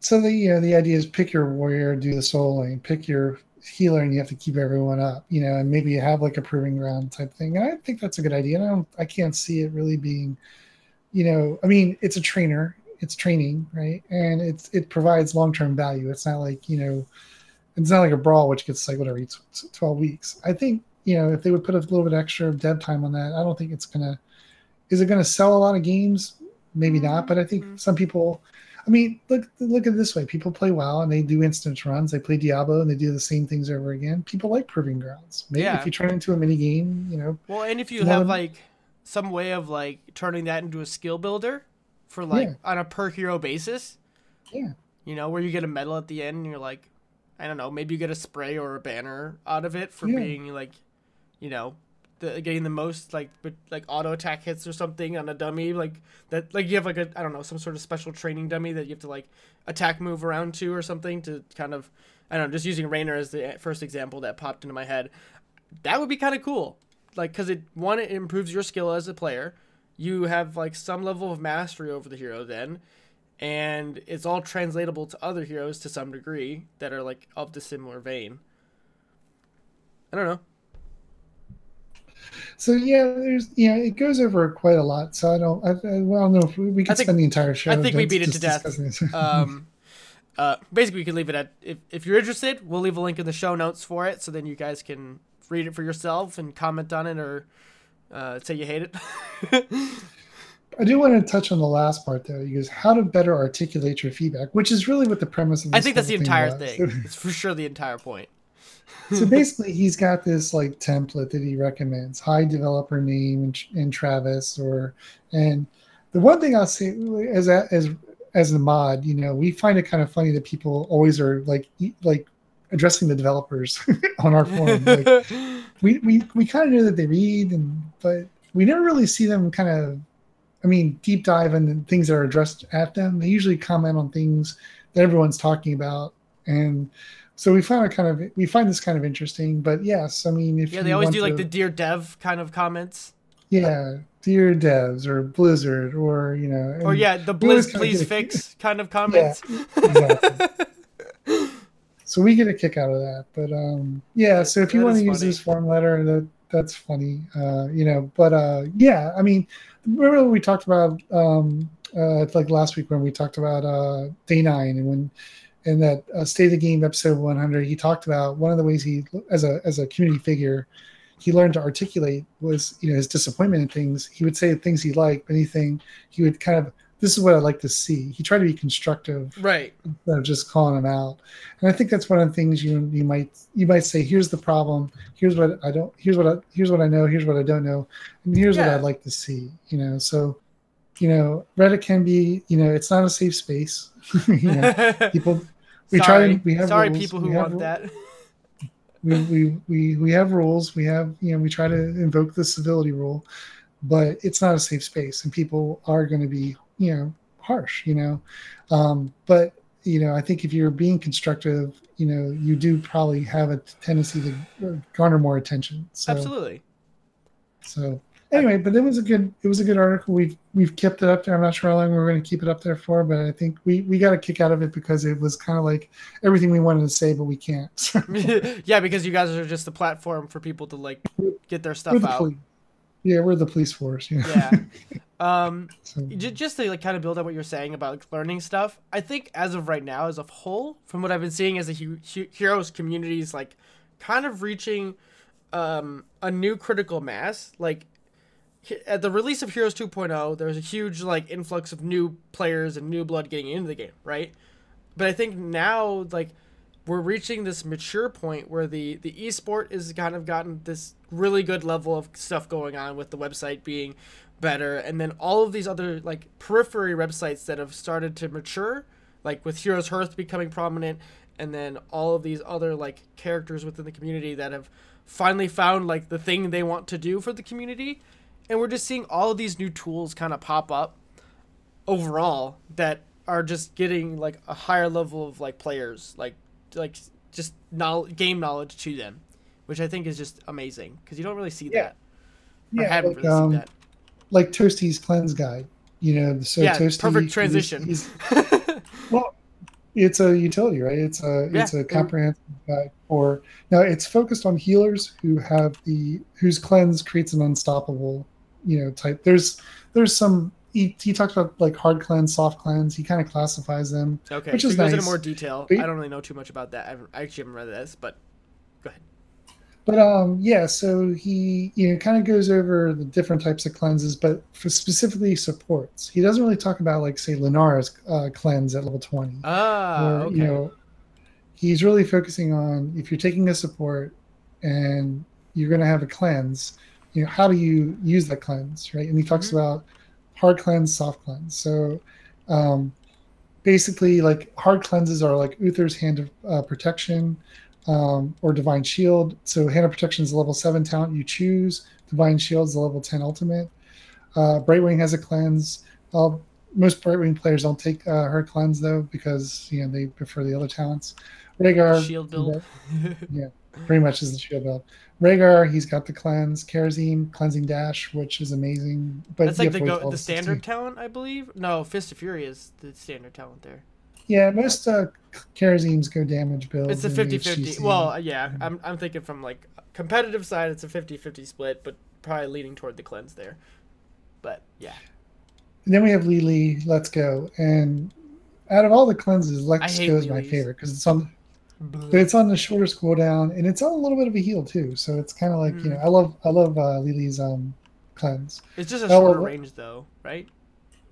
So the you know the idea is pick your warrior, do the solo lane, pick your healer, and you have to keep everyone up, you know, and maybe you have like a proving ground type thing. And I think that's a good idea. And I don't, I can't see it really being, you know, I mean, it's a trainer, it's training, right, and it's it provides long term value. It's not like you know, it's not like a brawl which gets like whatever twelve weeks. I think you know if they would put a little bit extra dev time on that, I don't think it's gonna. Is it gonna sell a lot of games? Maybe not, but I think mm-hmm. some people I mean, look look at it this way: people play WoW and they do instance runs. They play Diablo and they do the same things over again. People like proving grounds. Maybe yeah. if you turn it into a mini game, you know. Well, and if you have like some way of like turning that into a skill builder for like yeah. on a per hero basis. Yeah. You know, where you get a medal at the end and you're like, I don't know, maybe you get a spray or a banner out of it for yeah. being like, you know, the, getting the most like but like auto attack hits or something on a dummy like that like you have like a I don't know some sort of special training dummy that you have to like attack move around to or something to kind of I don't know just using Raynor as the eh, first example that popped into my head. That would be kind of cool like because it one it improves your skill as a player. You have like some level of mastery over the hero then and it's all translatable to other heroes to some degree that are like of the similar vein. I don't know so yeah, there's yeah, it goes over quite a lot. So I don't, I, I don't know if we, we could think, spend the entire show. I think we beat it to death. um, uh, basically, we can leave it at if if you're interested, we'll leave a link in the show notes for it, so then you guys can read it for yourself and comment on it or uh, say you hate it. I do want to touch on the last part though. because how to better articulate your feedback, which is really what the premise of. I think that's the entire thing. it's for sure the entire point so basically, he's got this like template that he recommends: high developer name and, and Travis, or and the one thing I'll say as a, as as a mod, you know, we find it kind of funny that people always are like like addressing the developers on our forum. Like, we we we kind of know that they read, and but we never really see them kind of. I mean, deep dive into things that are addressed at them. They usually comment on things that everyone's talking about, and so we find it kind of we find this kind of interesting but yes i mean if yeah they always do like the dear dev kind of comments. Yeah dear devs or blizzard or you know or yeah the blizz please fix kind of comments. yeah, exactly. so we get a kick out of that but um yeah so if you want to use this form letter that that's funny uh you know but uh yeah i mean remember we talked about um uh like last week when we talked about uh day nine and when in that uh, State of the Game episode 100, he talked about one of the ways he, as a as a community figure, he learned to articulate was you know his disappointment in things. He would say things he liked, but anything he would kind of this is what I'd like to see. He tried to be constructive, right? Instead of just calling him out. And I think that's one of the things you you might you might say, here's the problem. Here's what I don't. Here's what I here's what I know. Here's what I don't know. And here's yeah. what I'd like to see. You know, so you know, Reddit can be. You know, it's not a safe space. you know, people. We sorry. try to. We have sorry, rules. people who want that. we, we we we have rules. We have you know we try to invoke the civility rule, but it's not a safe space, and people are going to be you know harsh. You know, um, but you know I think if you're being constructive, you know you do probably have a tendency to garner more attention. So, Absolutely. So anyway, but it was a good it was a good article. We've we've kept it up there. I'm not sure how long we're going to keep it up there for, but I think we we got a kick out of it because it was kind of like everything we wanted to say, but we can't. yeah, because you guys are just the platform for people to like get their stuff the out. Police. Yeah, we're the police force. You know? Yeah. Um, so. just to like kind of build on what you're saying about like, learning stuff, I think as of right now, as a whole, from what I've been seeing as a hu- hu- heroes community is like kind of reaching um, a new critical mass. Like at the release of Heroes 2.0, there was a huge like influx of new players and new blood getting into the game, right? But I think now like we're reaching this mature point where the the esport is kind of gotten this really good level of stuff going on with the website being better and then all of these other like periphery websites that have started to mature like with Heroes Hearth becoming prominent and then all of these other like characters within the community that have finally found like the thing they want to do for the community and we're just seeing all of these new tools kind of pop up overall that are just getting like a higher level of like players like like just knowledge, game knowledge to them which i think is just amazing because you don't really see yeah. that or yeah like, really um, that. like toasty's cleanse guide you know so yeah, toasty perfect transition he's, he's, well it's a utility right it's a yeah. it's a comprehensive guide for now it's focused on healers who have the whose cleanse creates an unstoppable you know type. There's there's some he, he talks about like hard cleanse, soft cleanse. He kind of classifies them. Okay, which so is he goes nice. into more detail. But, I don't really know too much about that. I've, I actually haven't read this, but go ahead. But um, yeah, so he you know kind of goes over the different types of cleanses, but for specifically supports. He doesn't really talk about like say Lunara's uh, cleanse at level twenty. Ah, or, okay. You know, he's really focusing on if you're taking a support and you're going to have a cleanse you know how do you use that cleanse right? And he talks mm-hmm. about hard cleanse soft cleanse. So um, basically like hard cleanses are like uther's hand of uh, protection um, or divine shield. So hand of protection is a level 7 talent you choose. Divine shield is a level 10 ultimate. Uh, brightwing has a cleanse. Uh, most brightwing players don't take uh, her cleanse though because you know they prefer the other talents. Rehgar shield build. yeah pretty much is the shield build Rehgar, he's got the cleanse, Kharazim, cleansing dash, which is amazing. But that's like the go, the standard 16. talent, I believe. No, Fist of Fury is the standard talent there. Yeah, most uh, Kharazims go damage build. It's a 50-50. Well, yeah, I'm I'm thinking from like competitive side, it's a 50-50 split, but probably leaning toward the cleanse there. But yeah. And then we have Li Li, Let's Go, and out of all the cleanses, Let's Go is my favorite because it's on but it's on the shorter cooldown, and it's on a little bit of a heal too. So it's kind of like mm. you know, I love I love uh, Li Li's um cleanse. It's just a shorter range though, right?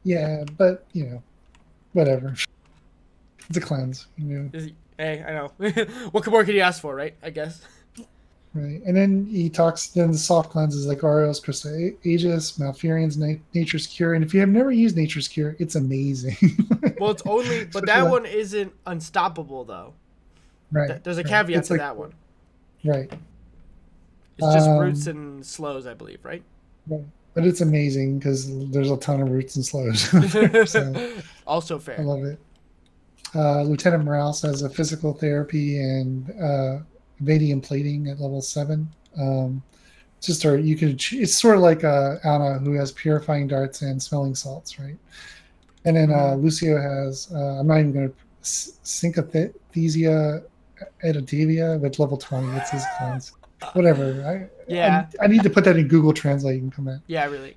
Yeah, but you know, whatever. It's a cleanse, you know. Hey, I know. what more could you ask for, right? I guess. Right, and then he talks. Then the soft cleanses like Auriel's Crystal Aegis, Malfurion's Na- Nature's Cure, and if you have never used Nature's Cure, it's amazing. well, it's only, but that one isn't unstoppable though. Right. there's a caveat to like, that one. Right. It's just um, roots and slows, I believe, right? Right. But it's amazing because there's a ton of roots and slows. so, also fair. I love it. Uh, Lieutenant Morales has a physical therapy and uh, plating at level seven. Um, just or you could it's sort of like uh, Ana who has purifying darts and smelling salts, right? And then uh, mm-hmm. Lucio has uh, I'm not even going to synesthesia Editavia with level 20. It's his cleanse. Whatever. I, yeah. I, I, need to put that in Google Translate and come in. Yeah, really.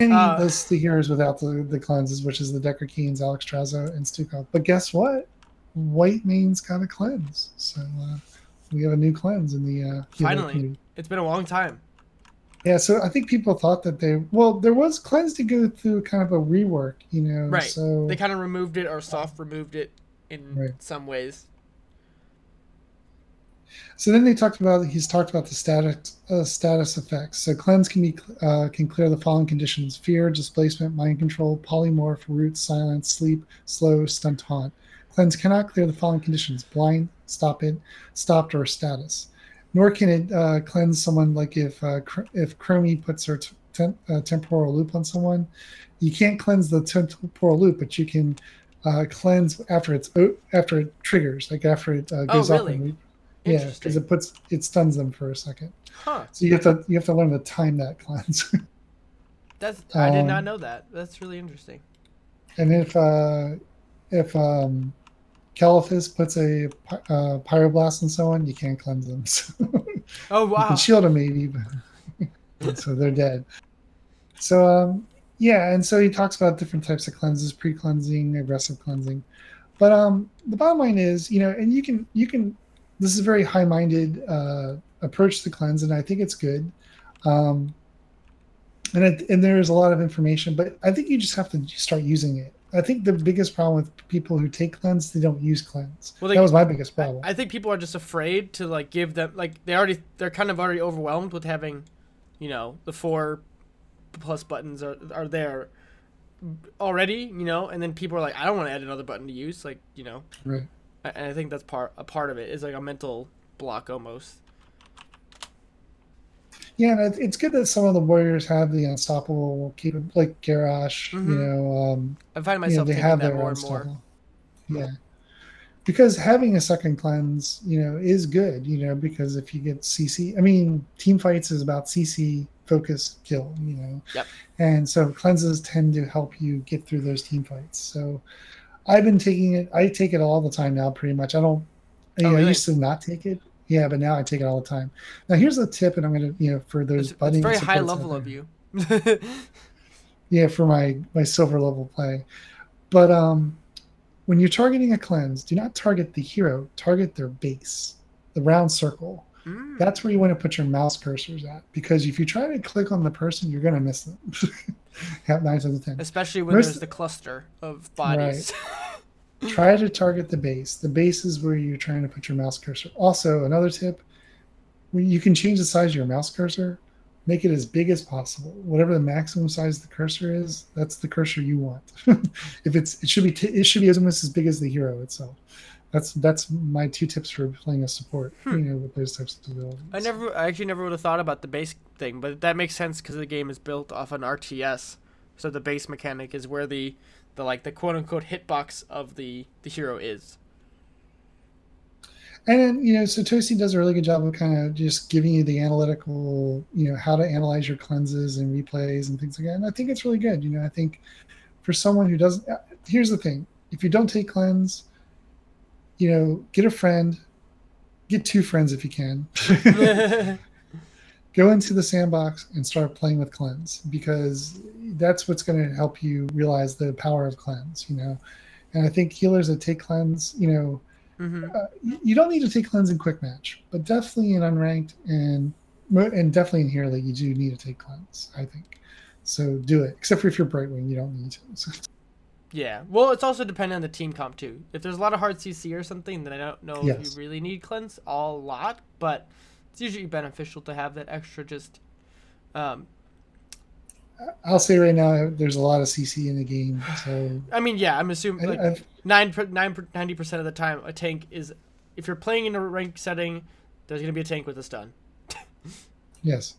And uh, that's the heroes without the, the cleanses, which is the Deckard Cains, Alexstrasza, and Stukov. But guess what? White has got a cleanse. So uh, we have a new cleanse in the. Uh, Finally. Community. It's been a long time. Yeah, so I think people thought that they well, there was cleanse to go through kind of a rework, you know. Right. So They kind of removed it or soft removed it in Right. some ways. So then they talked about he's talked about the status uh, stasis effects. So cleanse can be uh, can clear the following conditions: fear, displacement, mind control, polymorph, root, silence, sleep, slow, stunt, haunt. Cleanse cannot clear the following conditions: blind, stop it, stopped, or status. Nor can it uh, cleanse someone like if uh, if Chromie puts her t- uh, temporal loop on someone. You can't cleanse the temporal loop, but you can uh, cleanse after it's after it triggers, like after it uh, Oh, goes off. really? And re- yeah, because it puts it stuns them for a second. Huh. So you have to you have to learn to time that cleanse. That's I did not Um, know that. That's really interesting. and if uh, if um, Kael'thas puts a uh, pyroblast and so on you can't cleanse them. So Oh you wow. can shield them maybe, but so they're dead. So um, yeah, and so he talks about different types of cleanses: pre-cleansing, aggressive cleansing. But um, the bottom line is, you know, and you can you can. This is a very high-minded uh, approach to cleanse, and I think it's good. Um, and it, and there is a lot of information, but I think you just have to start using it. I think the biggest problem with people who take cleanse, they don't use cleanse. Well, they- that was my biggest I, problem. I think people are just afraid to like give them like they already they're kind of already overwhelmed with having, you know, the four plus buttons are are there already, you know, and then people are like, I don't want to add another button to use, like you know, right. And I think that's part a part of it is like a mental block almost. Yeah, and it's good that some of the warriors have the unstoppable keep like Garrosh, Mhm. you know, um, I find you know, myself they have that their more and more. Yeah, because having a second cleanse, you know, is good, you know, because if you get CC, I mean, team fights is about CC focus kill, you know, Yep. and so cleanses tend to help you get through those team fights. So I've been taking it. I take it all the time now, pretty much. I don't. Oh, know, I used to not take it. Yeah, but now I take it all the time. Now here's a tip, and I'm gonna, you know, for those It's, it's budding very high level of you. Yeah, for my my silver level play. But um when you're targeting a cleanse, do not target the hero, target their base, the round circle. Mm. That's where you want to put your mouse cursors at. Because if you try to click on the person, you're gonna miss them. Have nine out of ten. Especially when Most- there's the cluster of bodies. Try to target the base. The base is where you're trying to put your mouse cursor. Also, another tip: you can change the size of your mouse cursor, make it as big as possible. Whatever the maximum size the cursor is, that's the cursor you want. if it's, it should be, t- it should be almost as big as the hero itself. That's that's my two tips for playing a support. Hmm. You know, with those types of abilities. I never, I actually never would have thought about the base thing, but that makes sense because the game is built off an RTS, so the base mechanic is where the, the like the quote unquote hitbox of the the hero is. And then, you know, Satoshi does a really good job of kind of just giving you the analytical, you know, how to analyze your cleanses and replays and things like that. And I think it's really good. You know, I think for someone who doesn't, uh, here's the thing: if you don't take cleanse, you know, get a friend, get two friends if you can. Go into the sandbox and start playing with cleanse because that's what's going to help you realize the power of cleanse. You know, and I think healers that take cleanse, you know hmm uh, you you don't need to take cleanse in quick match, but definitely in unranked and and definitely in here that you do need to take cleanse. I think so. Do it. Except for if you're Brightwing, you don't need to. Yeah. Well, it's also dependent on the team comp too. If there's a lot of hard CC or something, then I don't know if you really need cleanse a lot, but it's usually beneficial to have that extra just. Um, I'll say right now, there's a lot of CC in the game. So I mean, yeah, I'm assuming like I've, nine per- nine ninety percent of the time a tank is, if you're playing in a rank setting, there's gonna be a tank with a stun. yes,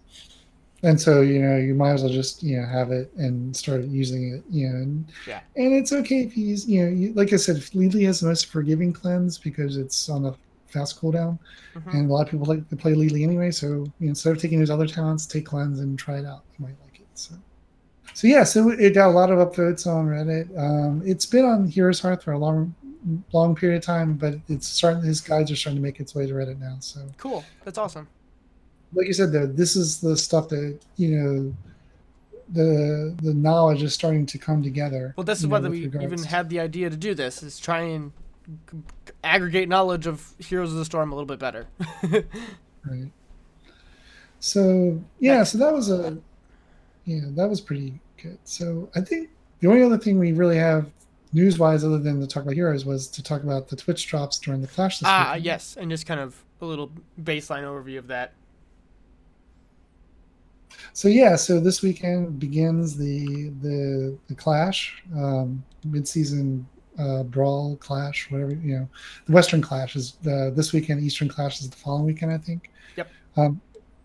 and so you know you might as well just you know have it and start using it. You know, and, Yeah. and it's okay if you use you know you, like I said, Li Li has the most forgiving cleanse because it's on a fast cooldown. Mhm. and a lot of people like to play Li Li anyway. So you know, instead of taking those other talents, take cleanse and try it out. You might like it. So, so yeah, so it got a lot of upvotes on Reddit. Um, it's been on Heroes Hearth for a long, long period of time, but it's starting. His guides are starting to make its way to Reddit now. So, Cool. That's awesome. Like you said, though, this is the stuff that you know. The the knowledge is starting to come together. Well, this is why we regards even had the idea to do this is try and aggregate knowledge of Heroes of the Storm a little bit better. Right. So yeah, so that was a yeah, that was pretty good. So I think the only other thing we really have news wise other than to talk about heroes was to talk about the Twitch drops during the Clash this Ah, yes, and just kind of a little baseline overview of that. So yeah, so this weekend begins the the the Clash um, mid-season uh, brawl clash, whatever you know. The Western Clash is the, this weekend. Eastern Clash is the following weekend, I think. Yep. Um,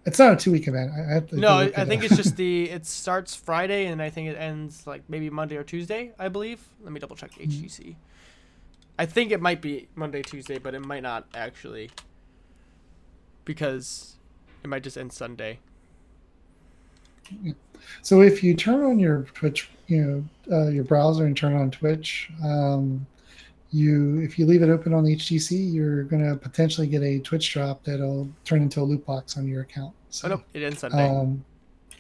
it's not a two-week event. I, I no, I think it's just the it starts Friday and I think it ends like maybe Monday or Tuesday. I believe. Let me double check HGC. Mm-hmm. I think it might be Monday, Tuesday, but it might not actually because it might just end Sunday. So if you turn on your Twitch, you know, uh, your browser and turn on Twitch, um, you if you leave it open on the HGC, you're going to potentially get a Twitch drop that'll turn into a loot box on your account. So, oh, no, it ends Sunday. Um,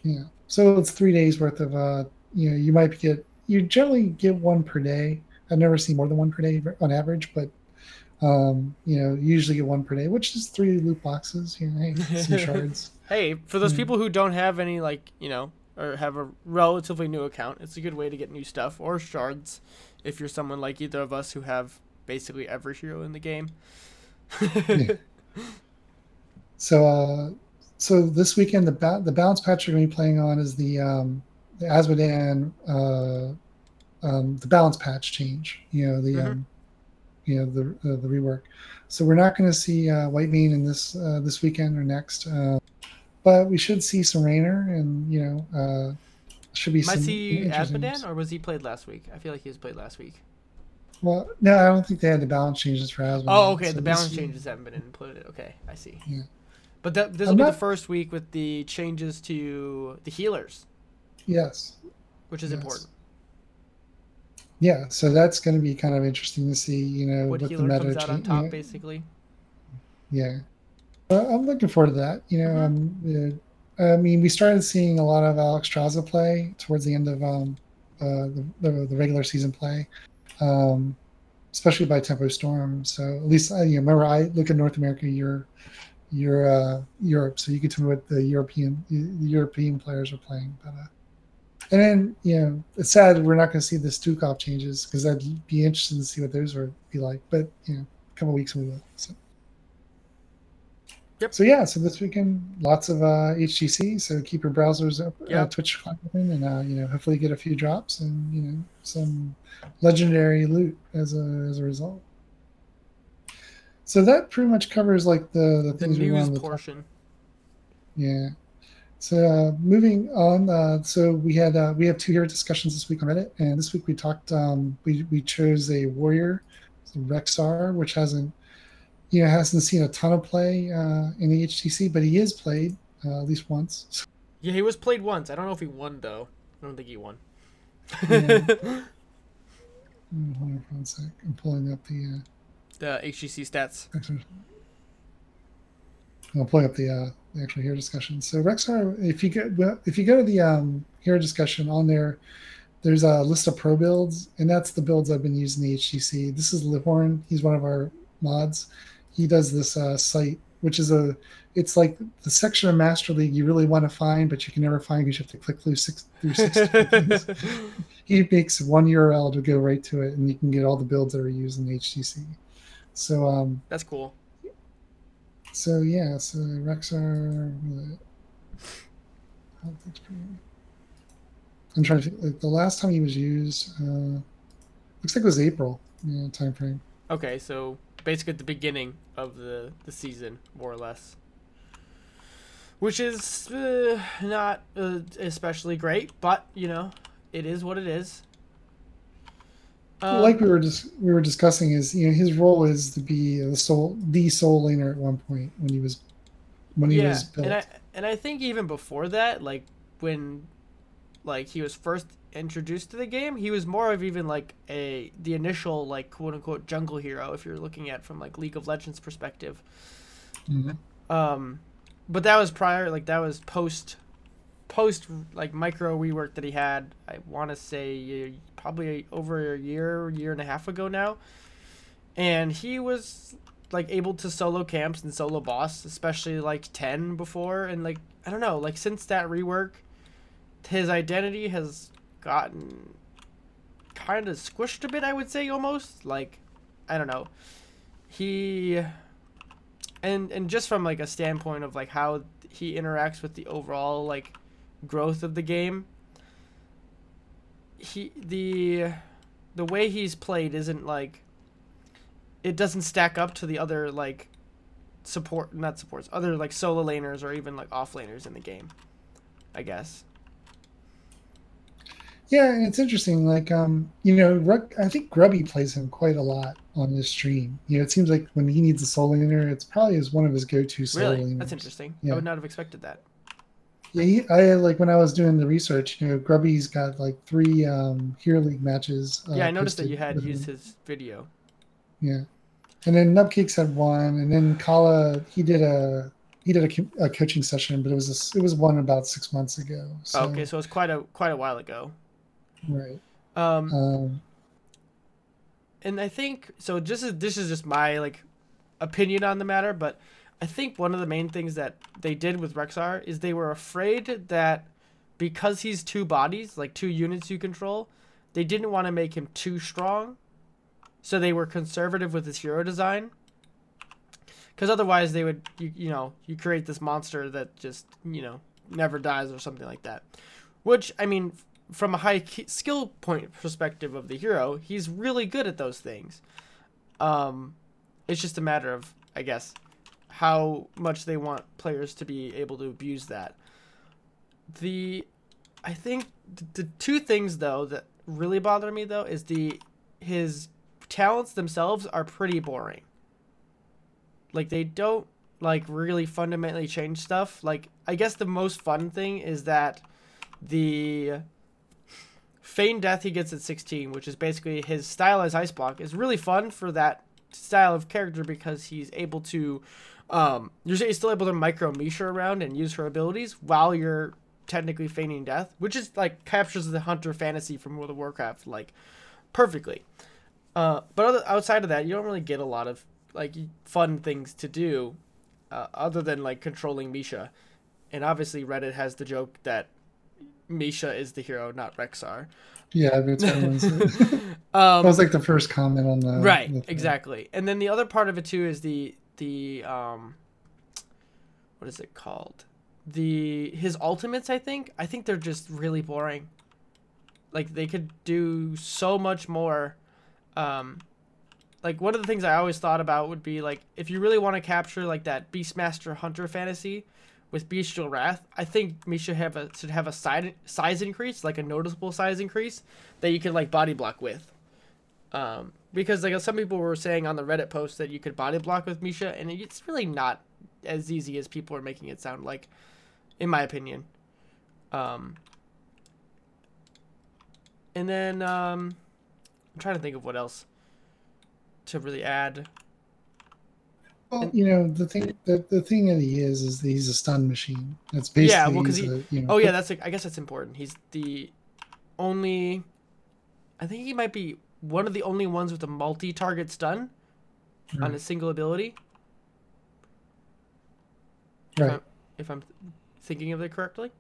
yeah, so it's three days worth of, uh, you know, you might get you generally get one per day. I've never seen more than one per day on average, but um, you know, usually get one per day, which is three loot boxes. You know, hey, some shards. hey, for those mm. people who don't have any, like you know, or have a relatively new account, it's a good way to get new stuff or shards. If you're someone like either of us who have basically every hero in the game. yeah. So, uh, so this weekend the ba- the balance patch you're going to be playing on is the um, the Azmodan uh, um, the balance patch change. You know the mm-hmm. um, you know the uh, the rework. So we're not going to see uh, Whitemane in this uh, this weekend or next, uh, but we should see some Raynor, and you know uh, should be. Might some see Azmodan, or was he played last week? I feel like he was played last week. Well, no, I don't think they had the balance changes for Azmodan. Oh, okay. So the balance changes haven't been included. Okay, I see. Yeah. But that, this will be not... the first week with the changes to the healers. Yes. Which is yes. important yeah, so that's going to be kind of interesting to see. You know, what healer the meta comes out on top, yeah. basically. Yeah, I'm looking forward to that. You know, mm-hmm. um, I mean, we started seeing a lot of Alexstrasza play towards the end of um, uh, the, the, the regular season play, um, especially by Tempo Storm. So at least I you know, remember I look at North America, you're you're uh, Europe, so you get to know what the European the European players are playing. But uh, and then, you know, it's sad we're not going to see the Stukov changes because I'd be interested to see what those would be like. But, you know, a couple weeks we will. So. Yep. So yeah, so this weekend, lots of uh, HGC. So keep your browsers up, uh, yep. uh, Twitch open, and uh, you know, hopefully get a few drops and you know some legendary loot as a as a result. So that pretty much covers like the the, the things we want. The portion. Yeah. So uh, moving on, uh, so we had uh, we have two hero discussions this week on Reddit, and this week we talked. Um, we we chose a warrior, Rexxar, which hasn't you know hasn't seen a ton of play uh, in the HGC, but he is played uh, at least once. Yeah, he was played once. I don't know if he won though. I don't think he won. yeah. Hold on for one sec. I'm pulling up the uh, the HGC stats. I'm pulling up the uh, actually hero discussion. So Rexxar, if you go if you go to the um, hero discussion on there, there's a list of pro builds, and that's the builds I've been using the HGC. This is Lihorn. He's one of our mods. He does this uh, site, which is a it's like the section of Master League you really want to find, but you can never find because you have to click through six through six. he makes one URL to go right to it, and you can get all the builds that are used in HGC. So um, that's cool. So yeah, so Rexxar. I'm trying to think. Like, the last time he was used, uh, looks like it was April yeah, time frame. Okay, so basically at the beginning of the the season, more or less. Which is uh, not uh, especially great, but you know, it is what it is. Um, like we were just we were discussing is you know his role is to be the solo the solo laner at one point when he was when he yeah, was built. and I and I think even before that, like when like he was first introduced to the game, he was more of even like a the initial like quote unquote jungle hero if you're looking at from like League of Legends perspective. Mm-hmm. Um, but that was prior, like that was post post like micro rework that he had. I want to say uh, probably over a year, year and a half ago now, and he was like able to solo camps and solo boss, especially like ten before, and like I don't know, like since that rework, his identity has gotten kind of squished a bit. I would say almost like, I don't know, he, and and just from like a standpoint of like how he interacts with the overall like growth of the game. He the the way he's played isn't like it doesn't stack up to the other like support not supports other like solo laners or even like off laners in the game i guess yeah and it's interesting like um you know i think grubby plays him quite a lot on this stream you know it seems like when he needs a solo laner it's probably is one of his go-to solo really laners. that's interesting yeah. i would not have expected that yeah he, i like when i was doing the research you know grubby's got like three um hero league matches uh, yeah i noticed that you had used him. his video yeah and then Nubcakes had one, and then Kala he did a he did a, a coaching session, but it was a, it was one about six months ago. So, okay, so it's quite a quite a while ago. Right. Um, um, and I think so. Just is this is just my like opinion on the matter, but I think one of the main things that they did with Rexxar is they were afraid that because he's two bodies, like two units you control, they didn't want to make him too strong so they were conservative with his hero design. Because otherwise, they would, you, you know, you create this monster that just, you know, never dies or something like that. Which, I mean, from a high skill point perspective of the hero, he's really good at those things. Um, it's just a matter of, I guess, how much they want players to be able to abuse that. The, I think the two things though that really bother me though is the his talents themselves are pretty boring. Like they don't like really fundamentally change stuff. Like I guess the most fun thing is that the Feign Death he gets at 16, which is basically his stylized ice block, is really fun for that style of character because he's able to um you're still able to micro Misha around and use her abilities while you're technically feigning death, which is like captures the hunter fantasy from World of Warcraft like perfectly. Uh, but other, outside of that, you don't really get a lot of like fun things to do, uh, other than like controlling Misha. And obviously, Reddit has the joke that Misha is the hero, not Rexxar. Yeah, that's um, that was like the first comment on the right, the exactly. And then the other part of it too is the the um, what is it called? The his ultimates. I think I think they're just really boring. Like they could do so much more um, like one of the things I always thought about would be like if you really want to capture like that Beastmaster Hunter fantasy with Bestial Wrath, I think me should have a should have a side, size increase, like a noticeable size increase that you could like body block with. Um, because like some people were saying on the Reddit post that you could body block with Misha, and it's really not as easy as people are making it sound like, in my opinion. Um, and then um, I'm trying to think of what else to really add. Well, you know the thing the, the thing that he is is that he's a stun machine. That's basically yeah. Well, because he. A, you know, oh yeah, that's I guess that's important. He's the only. I think he might be one of the only ones with a multi-target stun right. on a single ability. Right. If I'm, if I'm thinking of it correctly.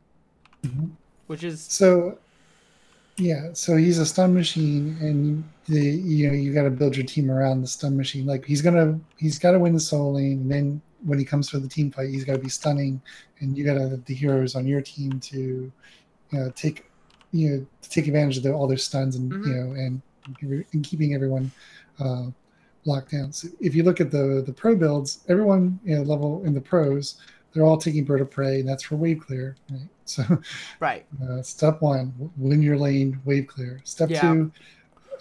Mm-hmm. Which is so yeah, so he's a stun machine, and the you know you got to build your team around the stun machine. Like he's gonna he's got to win the solo lane, and then when he comes for the team fight, he's got to be stunning, and you got to the heroes on your team to you know take you know to take advantage of the, all their stuns and mm-hmm. you know and, and keeping everyone uh, locked down. So if you look at the the pro builds, everyone you know, level in the pros, they're all taking bird of prey, and that's for wave clear. Right? So, right. Uh, step one, win your lane, wave clear. Step yeah. two,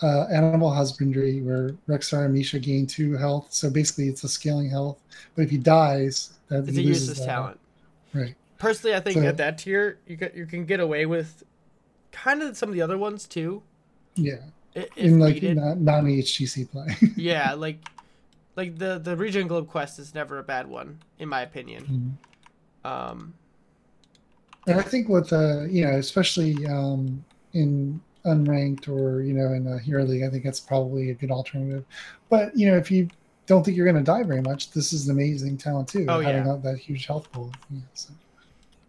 uh, animal husbandry, where Rexxar and Misha gain two health. So basically, it's a scaling health. But if he dies, that he loses talent. Right. Personally, I think so, at that tier, you can, you can get away with kind of some of the other ones too. Yeah. In like non HGC play. yeah, like like the the regen globe quest is never a bad one in my opinion. Mm-hmm. Um, and I think with uh, you know, especially um, in unranked or you know in a hero league, I think that's probably a good alternative. But you know, if you don't think you're going to die very much, this is an amazing talent too. Oh, having yeah. that huge health pool. Yeah, so.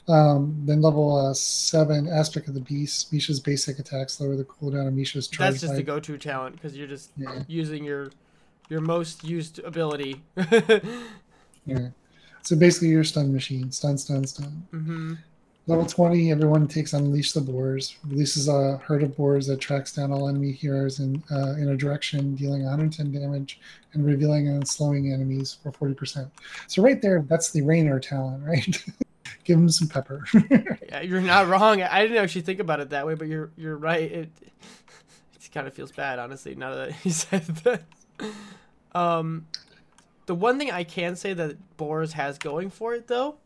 Um, then level uh, seven, aspect of the beast. Misha's basic attacks lower the cooldown of Misha's charge. That's just the go-to talent because you're just Yeah. using your your most used ability. Yeah. So basically, you're a stun machine. Stun, stun, stun. hmm Level 20, everyone takes Unleash the Boars. Releases a herd of boars that tracks down all enemy heroes in, uh, in a direction, dealing 110 damage and revealing and slowing enemies for 40%. So, right there, that's the Raynor talent, right? Give him some pepper. Yeah, you're not wrong. I didn't actually think about it that way, but you're you're right. It it kind of feels bad, honestly, now that you said that. Um, the one thing I can say that Boris has going for it though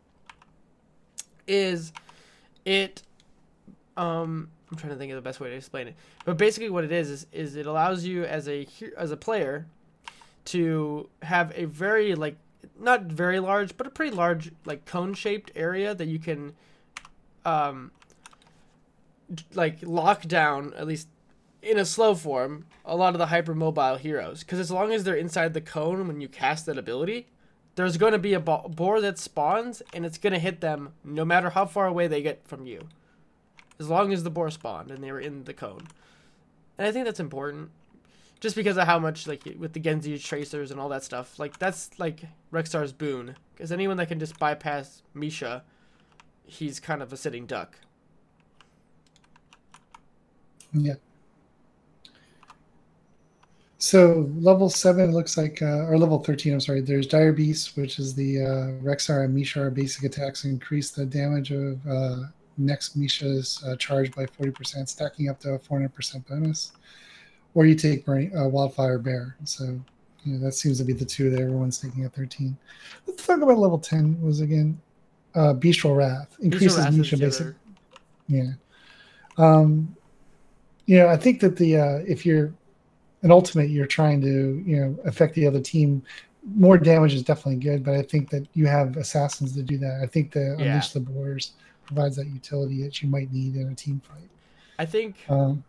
is it. Um, I'm trying to think of the best way to explain it, but basically what it is is, is it allows you as a he- as a player to have a very like not very large, but a pretty large like cone shaped area that you can um like lock down at least in a slow form a lot of the hypermobile heroes. Because as long as they're inside the cone when you cast that ability there's going to be a bo- boar that spawns and it's going to hit them no matter how far away they get from you. As long as the boar spawned and they were in the cone. And i think that's important just because of how much like with the genji tracers and all that stuff like that's like Rexxar's boon because anyone that can just bypass misha he's kind of a sitting duck yeah. So, level 7 looks like, uh, or level 13, I'm sorry, there's Dire Beast, which is the uh, Rexxar and Mishar basic attacks increase the damage of uh, next Misha's uh, charge by 40%, stacking up to a 400% bonus. Or you take uh, Wildfire Bear. So, you know, that seems to be the two that everyone's taking at 13. Let's talk about level 10 was again uh, Bestial Wrath. Increases Wrath is Misha basic. Yeah. Um, you know, I think that the uh, if you're an ultimate, you're trying to you know affect the other team. More damage is definitely good, but I think that you have assassins to do that. I think the Yeah. unleash the boars provides that utility that you might need in a team fight. i think Um,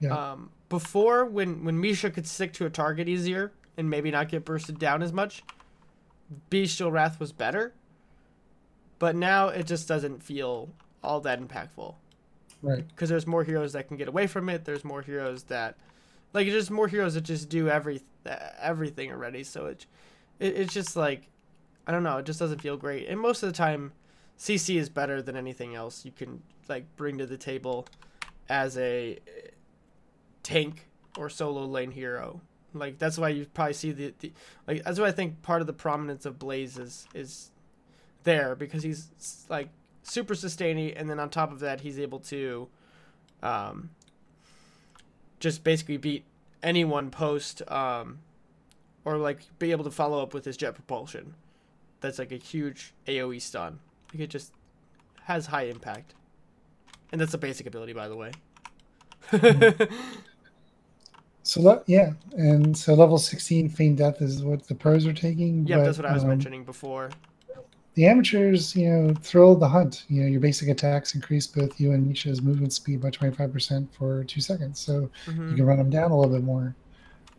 Yeah. um, before when when misha could stick to a target easier and maybe not get bursted down as much bestial wrath was better but now it just doesn't feel all that impactful right. because there's more heroes that can get away from it. There's more heroes that, like, there's more heroes that just do every everything already. So it, it it's just like, I don't know. It just doesn't feel great. And most of the time, CC is better than anything else you can like bring to the table as a tank or solo lane hero. Like that's why you probably see the, the like that's why I think part of the prominence of Blaze is is there because he's like super sustaining and then on top of that he's able to um just basically beat anyone post um or like be able to follow up with his jet propulsion. That's like a huge aoe stun. Like it just has high impact. And that's a basic ability by the way So le- yeah, and so level sixteen feign death is what the pros are taking. yeah that's what i was um, mentioning before The amateurs, you know, thrill the hunt. You know, your basic attacks increase both you and Misha's movement speed by twenty five percent for two seconds. So Mhm. you can run them down a little bit more.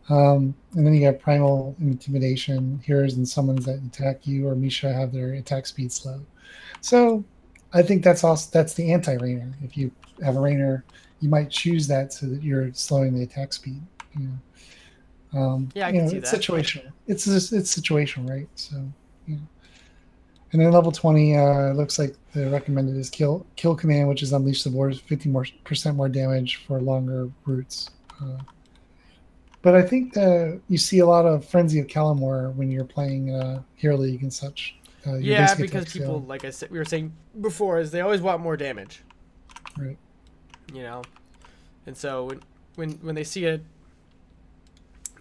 Um, and then you got primal intimidation. Heroes and summons that attack you or Misha have their attack speed slow. So I think that's also that's the anti Raynor. If you have a Raynor, you might choose that so that you're slowing the attack speed. You know. Um, Yeah, I can know, see it's that. situational. It's just it's situational, right? So you know. And then level twenty uh, looks like the recommended is kill kill command, which is unleash the boars, fifty more percent more damage for longer routes. Uh, but I think uh, you see a lot of frenzy of Kalimdor when you're playing uh, Hero League and such. Uh, yeah because people like i said we were saying before is they always want more damage Right. you know and so when when when they see a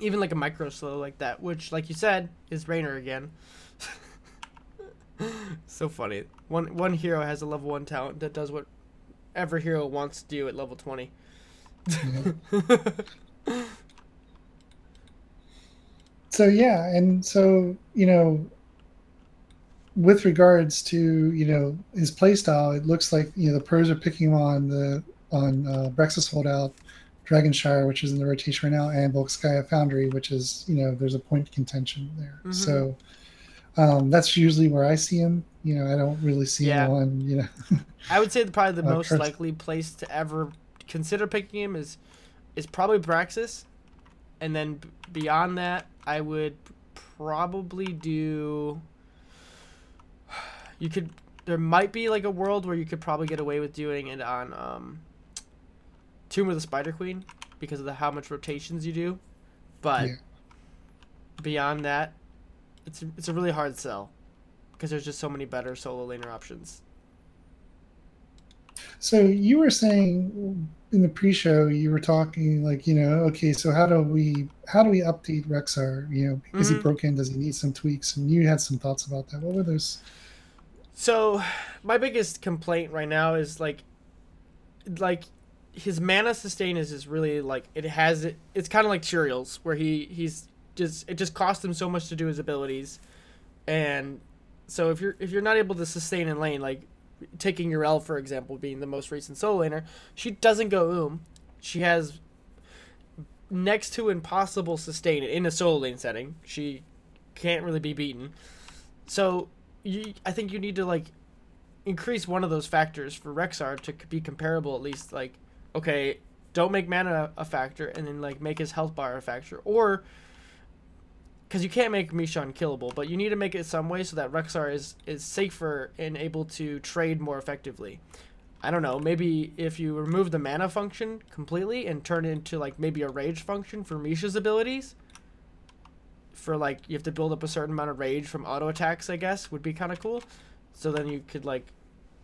even like a micro slow like that which like you said is Raynor again so funny one one hero has a level one talent that does what every hero wants to do at level 20 Yeah. So yeah, and so you know, with regards to you know his playstyle, it looks like you know the pros are picking on the on uh, Braxis holdout, Dragonshire, which is in the rotation right now, and Volskaya Foundry, which is you know there's a point contention there. Mhm. So Um, that's usually where I see him. You know, I don't really see Yeah. him on. You know, I would say the, probably the Uh, most likely place to ever consider picking him is is probably Braxis, and then b- beyond that, I would probably do. You could. There might be like a world where you could probably get away with doing it on um, Tomb of the Spider Queen because of the how much rotations you do, but Yeah. beyond that, it's it's a really hard sell because there's just so many better solo laner options. So you were saying in the pre-show, you were talking like, you know, okay, so how do we how do we update Rexxar? You know, is he Mhm. broken? Does he need some tweaks? And you had some thoughts about that. What were those? So, my biggest complaint right now is like, like, his mana sustain is just really like it has it. It's kind of like Cheerios, where he he's just it just costs him so much to do his abilities, and so if you're if you're not able to sustain in lane, like taking Yrel for example, being the most recent solo laner, she doesn't go oom. She has next to impossible sustain in a solo lane setting. She can't really be beaten. So you, I think you need to like increase one of those factors for Rexxar to be comparable at least. Like, okay, don't make mana a factor, and then like make his health bar a factor, or because you can't make Misha unkillable, but you need to make it some way so that Rexxar is is safer and able to trade more effectively. I don't know. Maybe if you remove the mana function completely and turn it into like maybe a rage function for Misha's abilities, for like you have to build up a certain amount of rage from auto attacks, I guess, would be kind of cool. So then you could like,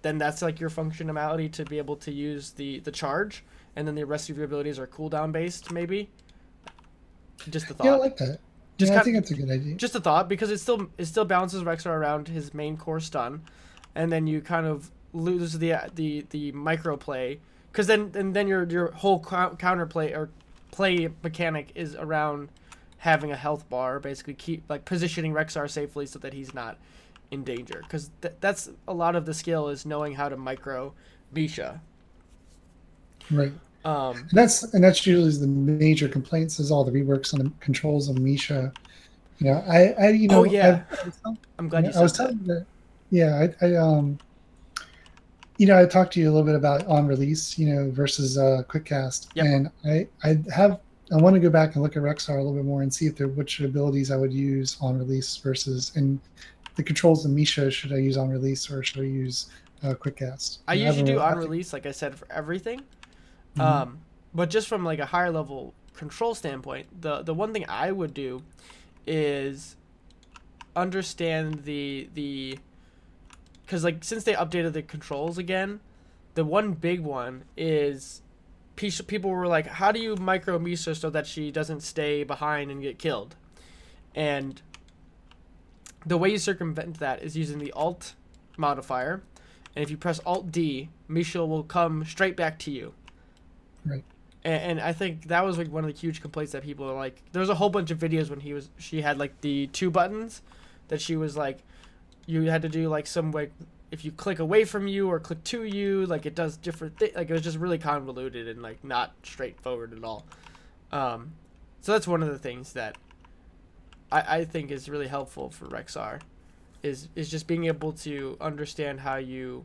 then that's like your functionality to be able to use the the charge, and then the rest of your abilities are cooldown based, maybe. Just a thought. Yeah, I like that. Just yeah, I think that's a good idea. just a thought because it still it still balances Rexxar around his main core stun, and then you kind of lose the the the micro play because then and then your your whole counter play or play mechanic is around having a health bar, basically keep like positioning Rexxar safely so that he's not in danger because th- that's a lot of the skill is knowing how to micro Misha. Right. Um, And that's and that's usually the major complaints is all the reworks on the controls of Misha. You know, I, I you know, Oh, yeah. I, I I'm glad you I said was that. telling you that. Yeah, I, I um, you know, I talked to you a little bit about on release, you know, versus uh, quick cast, Yep. and I I have I want to go back and look at Rexxar a little bit more and see if there which abilities I would use on release versus and the controls of Misha should I use on release or should I use uh, quick cast? I And usually haven't do on release, like I said, for everything. Mhm. Um, but just from like a higher level control standpoint, the the one thing I would do is understand the the because like since they updated the controls again, the one big one is people were like, how do you micro Misha so that she doesn't stay behind and get killed? And the way you circumvent that is using the Alt modifier, and if you press Alt D, Misha will come straight back to you. Right. And, and I think that was like one of the huge complaints that people are like. There was a whole bunch of videos when he was she had like the two buttons that she was like, you had to do like some like if you click away from you or click to you, like it does different things. Like it was just really convoluted and like not straightforward at all. Um, so that's one of the things that I, I think is really helpful for Rexxar, is is just being able to understand how you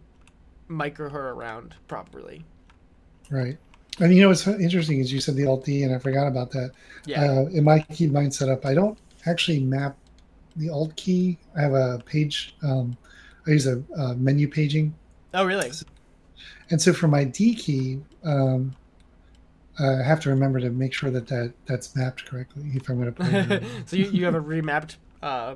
micro her around properly. Right. And you know what's interesting is you said the Alt D, and I forgot about that. Yeah. Uh, in my key keybind setup, I don't actually map the Alt key. I have a page. Um, I use a, uh menu paging, oh really? and so for my D key, um, I have to remember to make sure that, that that's mapped correctly if I'm going to play. it. so you, you have a remapped uh,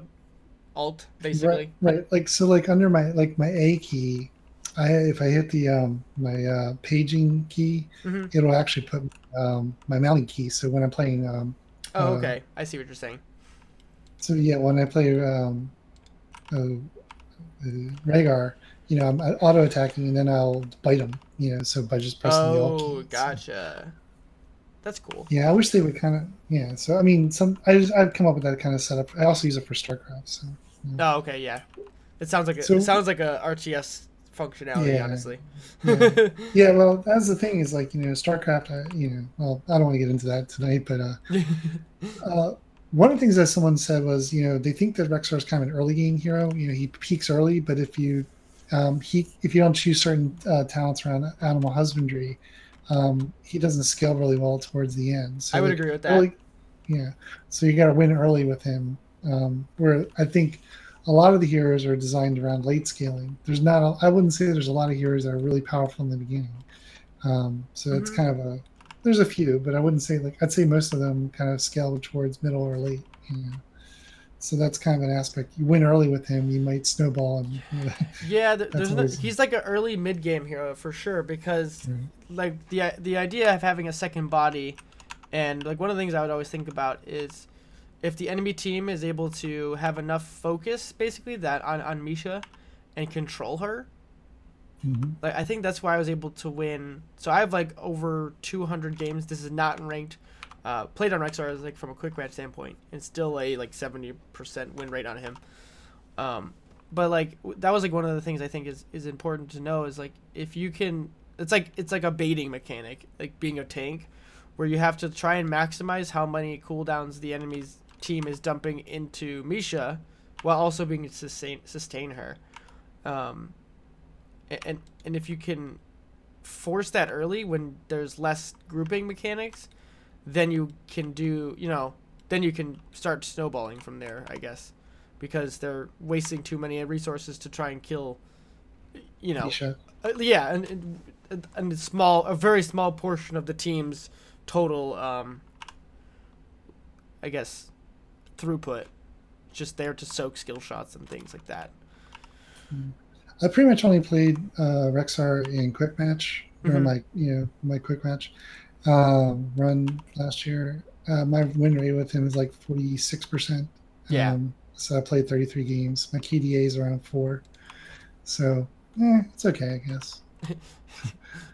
alt basically. Right, right. Like so, like under my like my A key, I if I hit the um my uh, paging key, Mhm. it'll actually put um my mounting key. So when I'm playing um Oh Uh, okay, I see what you're saying. So yeah, when I play um, uh, uh, Rehgar, you know, I'm auto attacking and then I'll bite him. You know, so by just pressing the Alt key. Oh, So, gotcha. That's cool. yeah, I wish they would kind of yeah. So I mean, some I just, I've come up with that kind of setup. I also use it for StarCraft. So Oh, okay, yeah. It sounds like a, So- it sounds like a RTS functionality, Yeah. honestly. Yeah. yeah, well, that's the thing is like you know StarCraft. I, you know, well, I don't want to get into that tonight, but uh, uh, one of the things that someone said was, you know, they think that Rexxar is kind of an early game hero. You know, he peaks early, but if you um, he if you don't choose certain uh, talents around animal husbandry, um, he doesn't scale really well towards the end. So I would agree with that. Yeah, so you got to win early with him. Um, where I think a lot of the heroes are designed around late scaling. There's not, a, I wouldn't say there's a lot of heroes that are really powerful in the beginning. Um, so mm-hmm. it's kind of a, there's a few, but I wouldn't say like, I'd say most of them kind of scale towards middle or late. You know? So that's kind of an aspect. You win early with him, you might snowball him. yeah, there's no, he's like an early mid game hero for sure because right. like the the idea of having a second body, and like one of the things I would always think about is if the enemy team is able to have enough focus, basically that on on Misha, and control her. Mm-hmm. Like I think that's why I was able to win. So I have like over 200 games. This is not ranked. Uh, played on Rexxar like from a quick match standpoint, and still a like 70% win rate on him. Um, but like that was like one of the things I think is is important to know is like if you can, it's like it's like a baiting mechanic, like being a tank, where you have to try and maximize how many cooldowns the enemy's team is dumping into Misha while also being sustain sustain her. Um, and and if you can force that early when there's less grouping mechanics, then you can do you know then you can start snowballing from there, I guess, because they're wasting too many resources to try and kill. You know, uh, yeah, and, and and small, a very small portion of the team's total, um, I guess, throughput, just there to soak skill shots and things like that. I pretty much only played uh, Rexxar in quick match during mm-hmm. my you know my quick match um, run last year. Uh, my win rate with him is like forty six percent. Yeah. Um, so I played thirty three games. My KDA is around four, so eh, it's okay, I guess.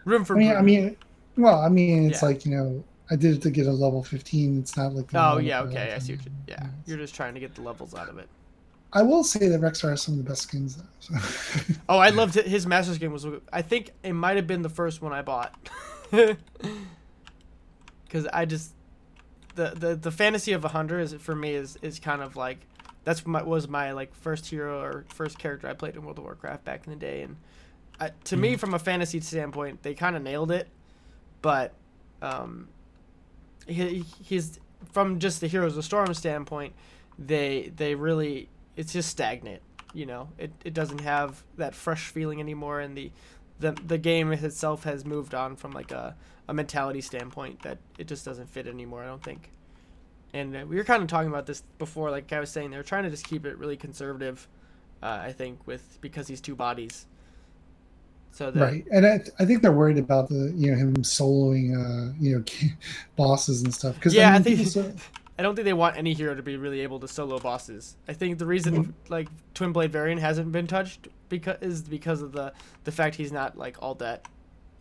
Room for. I mean, I mean, well, I mean, it's yeah. like you know, I did it to get a level 15. It's not like. Oh yeah, okay. I see what you. Yeah, you're just trying to get the levels out of it. I will say that Rexxar has some of the best skins though. So. oh, I loved it. his master skin was. I think it might have been the first one I bought. Because I just the, the the fantasy of a hundred is for me is is kind of like that's my was my like first hero or first character I played in World of Warcraft back in the day, and I, to mm. me from a fantasy standpoint they kind of nailed it, but um, he, he's from just the Heroes of Storm standpoint, they they really it's just stagnant. You know, it, it doesn't have that fresh feeling anymore, and the the the game itself has moved on from like a a mentality standpoint that it just doesn't fit anymore. I don't think. And uh, we were kind of talking about this before, like I was saying, they're trying to just keep it really conservative. Uh, I think with because he's two bodies. So that, right, and I, I think they're worried about the you know him soloing uh you know bosses and stuff because yeah I, mean, I think so... I don't think they want any hero to be really able to solo bosses. I think the reason mm-hmm. like Twin Blade Varian hasn't been touched because is because of the the fact he's not like all that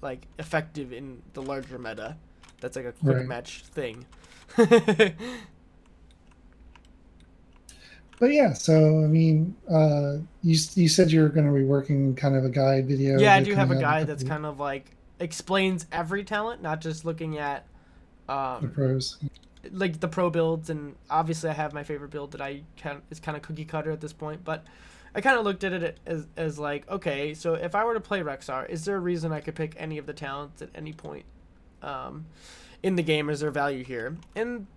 like effective in the larger meta. That's like a quick right. match thing. but yeah, so I mean, uh, you you said you were going to be working kind of a guide video. Yeah, I do have a guide that's kind of like explains every talent, not just looking at um, the pros, like the pro builds. And obviously, I have my favorite build that I can is kind of cookie cutter at this point. But I kind of looked at it as as like, okay, so if I were to play Rexxar, is there a reason I could pick any of the talents at any point um, in the game? Is there value here? And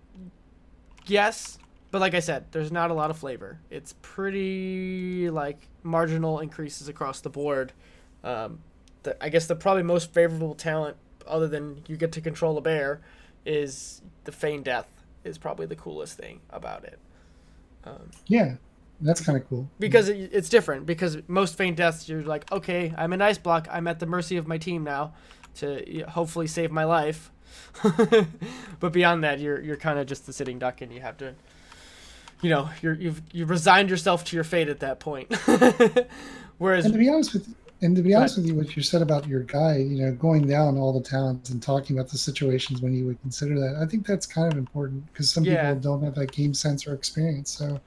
yes, but like I said, there's not a lot of flavor. It's pretty like marginal increases across the board. Um, the, I guess the probably most favorable talent, other than you get to control a bear, is the feign death. Is probably the coolest thing about it. Um, yeah, that's kind of cool. Because it, it's different. Because most feign deaths, you're like, okay, I'm an ice block. I'm at the mercy of my team now, to hopefully save my life. but beyond that, you're you're kind of just the sitting duck, and you have to you know you're you've you've resigned yourself to your fate at that point. Whereas, and to be honest with and to be honest with you, what you said about your guy, you know, going down all the towns and talking about the situations when you would consider that, I think that's kind of important because some yeah. people don't have that game sense or experience. So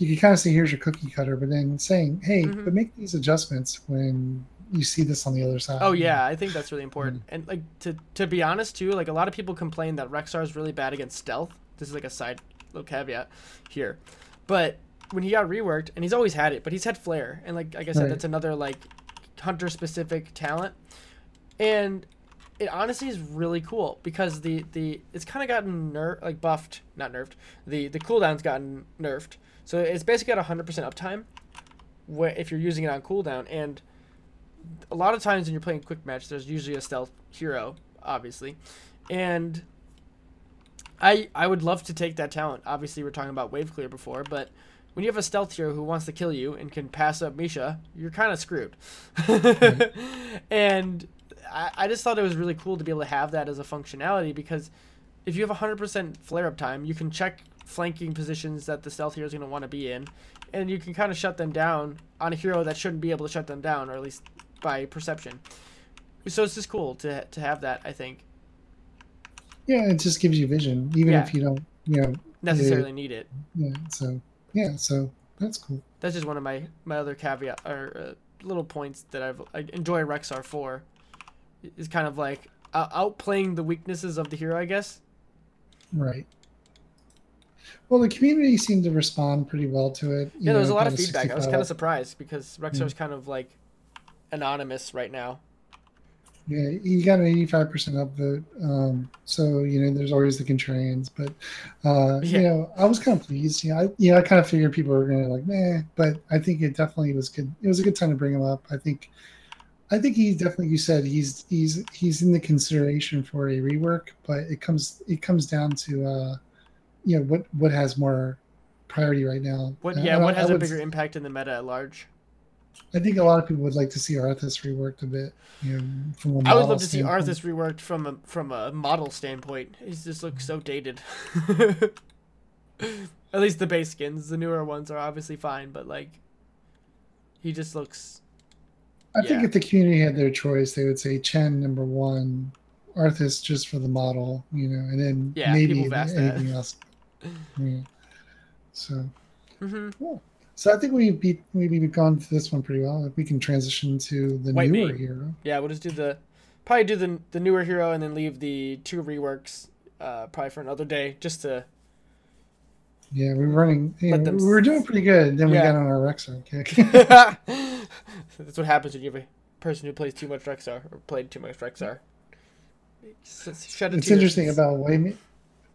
you can kind of say, here's your cookie cutter, but then saying, hey, mm-hmm. but make these adjustments when you see this on the other side. Oh yeah, I think that's really important. Mm-hmm. And like to to be honest too, like a lot of people complain that Rexxar is really bad against stealth. This is like a side little caveat here. But when he got reworked, and he's always had it, but he's had flair, and like like I said, Right. that's another like hunter specific talent, and it honestly is really cool because the the it's kind of gotten ner- like buffed, not nerfed. The the cooldown's gotten nerfed, so it's basically at hundred percent uptime, where if you're using it on cooldown, and a lot of times when you're playing quick match, there's usually a stealth hero, obviously, and I I would love to take that talent. Obviously, we're talking about wave clear before, but when you have a stealth hero who wants to kill you and can pass up Misha, you're kind of screwed. and I, I just thought it was really cool to be able to have that as a functionality because if you have 100% flare up time, you can check flanking positions that the stealth hero is going to want to be in, and you can kind of shut them down on a hero that shouldn't be able to shut them down, or at least by perception. So it's just cool to to have that. I think Yeah, it just gives you vision, even Yeah. if you don't, you know, necessarily need it. yeah. So yeah, so that's cool. That's just one of my my other caveat or uh, little points that I've I enjoy Rexxar for. Is kind of like uh, outplaying the weaknesses of the hero, I guess. Right. Well, the community seemed to respond pretty well to it. you Yeah, there was a know, lot of feedback. I was kind of surprised because Rexxar's kind of like anonymous right now. Yeah, he got an eighty-five percent upvote. Um, so you know, there's always the contrarians, but uh, Yeah. you know, I was kind of pleased. You know, I, you know, I kind of figured people were going to like, meh, but I think it definitely was good. It was a good time to bring him up. I think, I think he definitely. You said he's he's he's in the consideration for a rework, but it comes it comes down to, uh, you know, what what has more priority right now. What yeah, what has I a would- bigger impact in the meta at large? I think a lot of people would like to see Arthas reworked a bit. You know, from a I would love to see. Arthas reworked from a from a model standpoint. He just looks so dated. At least the base skins, the newer ones are obviously fine, but like he just looks I think if the community had their choice, they would say Chen number one, Arthas just for the model, you know, and then Yeah, maybe asked that. anything else. Yeah. So, hmm so I think we beat we we've gone through this one pretty well. If we can transition to the White newer mane. hero, Yeah, we'll just do the probably do the the newer hero and then leave the two reworks uh, probably for another day just to yeah, we're running. You know, them we were doing pretty good. Then Yeah. we got on our Rexxar kick. That's what happens when you have a person who plays too much Rexxar or played too much Rexxar. S- Shed a it's interesting about white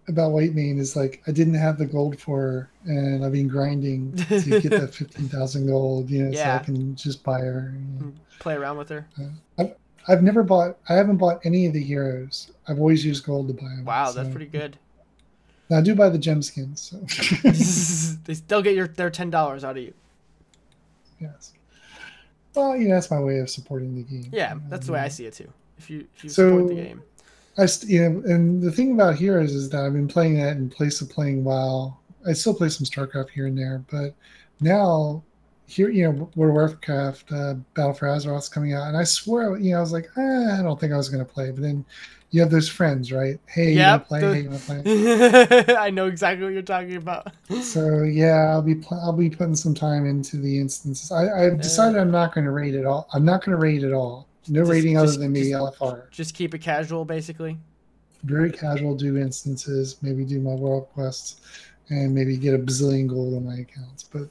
about Whitemane is like I didn't have the gold for, her, and I've been grinding to get that fifteen thousand gold. You know, so I can just buy her. you know. play around with her. I've never bought. I haven't bought any of the heroes. I've always used gold to buy them. Wow, that's pretty good. Now I do buy the gem skins. So they still get your their ten dollars out of you. yes. Well, you know that's my way of supporting the game. Yeah, that's the way I Um, see it too. If you if you So- support the game, I st- you know, and the thing about heroes is that I've been playing that in place of playing WoW. I still play some StarCraft here and there, but now here, you know, World of Warcraft, uh, Battle for Azeroth's coming out, and I swear, you know, I was like, ah, I don't think I was going to play, but then you have those friends, right? Hey, you want to play? the- Hey, you want to play? I know exactly what you're talking about. So yeah, I'll be pl- I'll be putting some time into the instances. I, I've decided I'm not going to rate it all. I'm not going to rate it all. No Just- rating just- other than me just- LFR. Just keep it casual, basically. Very casual. Do instances. Maybe do my world quests, and maybe get a bazillion gold on my accounts. But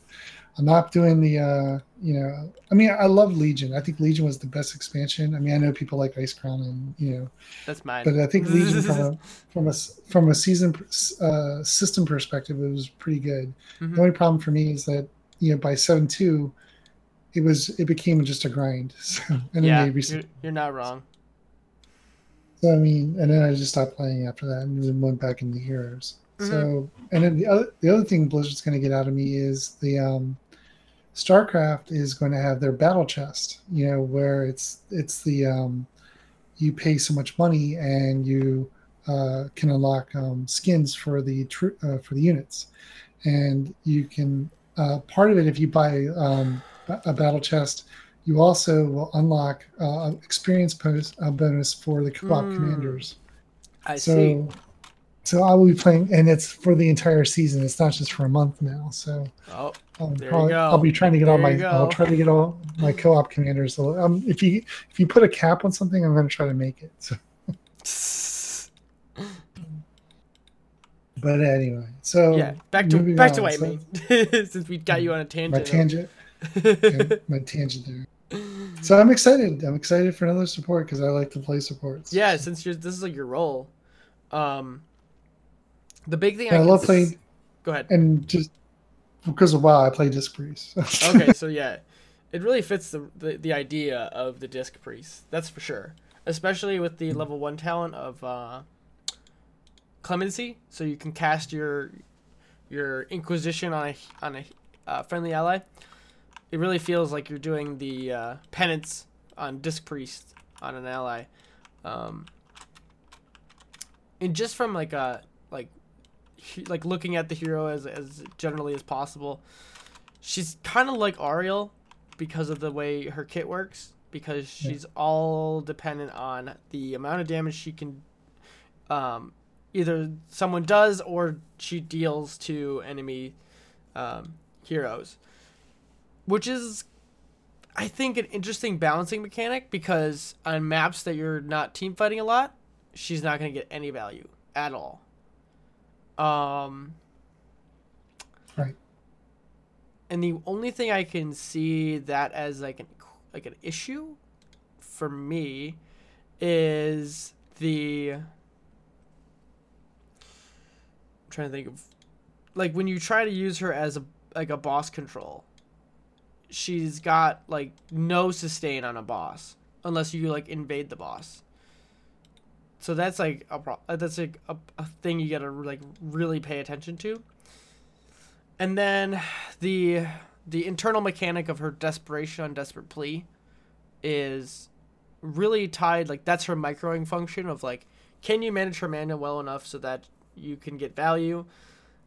I'm not doing the. uh You know, I mean, I love Legion. I think Legion was the best expansion. I mean, I know people like Icecrown, and you know, That's mine. but I think Legion from a from a from a season uh, system perspective, it was pretty good. Mhm. The only problem for me is that you know by seven two, it was it became just a grind. So and yeah, you're, you're not wrong. so I mean, and then I just stopped playing after that and then went back into heroes. Mm-hmm. So and then the other the other thing Blizzard's going to get out of me is the um, StarCraft is going to have their battle chest. You know where it's it's the um, you pay so much money and you uh, can unlock um, skins for the tr- uh, for the units, and you can uh, part of it if you buy um, a battle chest. You also will unlock uh, experience post, uh, bonus for the co-op Mm. commanders. I So, see. so I will be playing, and it's for the entire season. It's not just for a month now. So Oh, I'll, There you go. I'll be trying to get all my. I'll try to get all my co-op commanders. Um, if you if you put a cap on something, I'm going to try to make it. So, But anyway, so yeah, back to back on, to White so, since we got you on a tangent. My tangent. Okay, my tangent there. So I'm excited. I'm excited for another support because I like to play supports. Yeah, since you're this is like your role. Um, the big thing I, I love playing. Go ahead. And just because of WoW, I play Disc Priest. okay, so yeah, it really fits the, the, the idea of the Disc Priest. That's for sure. Especially with the level one talent of uh, Clemency, so you can cast your your Inquisition on a on a uh, friendly ally. It really feels like you're doing the uh, penance on Disc Priest on an ally. Um, and just from like a like like looking at the hero as as generally as possible. She's kind of like Auriel because of the way her kit works because she's yeah. all dependent on the amount of damage she can um, either someone does or she deals to enemy um, heroes which is i think an interesting balancing mechanic because on maps that you're not team fighting a lot she's not going to get any value at all um, right. And the only thing I can see that as like an like an issue for me is the I'm trying to think of like when you try to use her as a like a boss control she's got like no sustain on a boss unless you like invade the boss so that's like a pro- uh, that's like a, a thing you gotta like really pay attention to. And then the the internal mechanic of her desperation on desperate plea is really tied like that's her microing function of like can you manage her mana well enough so that you can get value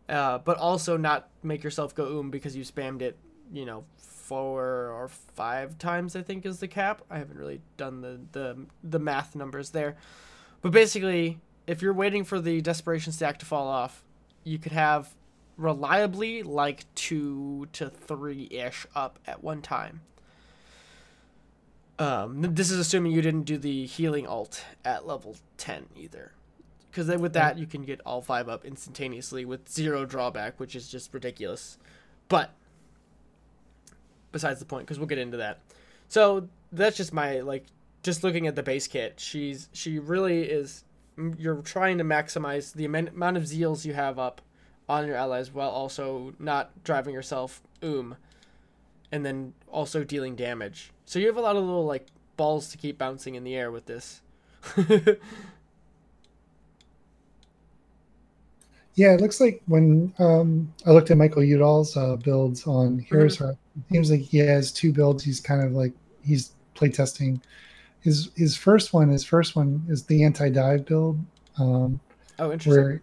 uh, but also not make yourself go oom because you spammed it you know four or five times i think is the cap i haven't really done the the, the math numbers there but basically, if you're waiting for the desperation stack to fall off, you could have reliably like two to three ish up at one time. Um, this is assuming you didn't do the healing alt at level 10 either. Because with that, you can get all five up instantaneously with zero drawback, which is just ridiculous. But, besides the point, because we'll get into that. So, that's just my, like, just looking at the base kit, she's she really is. You're trying to maximize the amount of zeals you have up on your allies while also not driving yourself oom, and then also dealing damage. So you have a lot of little like balls to keep bouncing in the air with this. yeah, it looks like when um, I looked at Michael Udall's uh, builds on Heroes mm-hmm. Heart, it seems like he has two builds. He's kind of like he's playtesting his his first one his first one is the anti dive build. Um, oh, interesting. Where,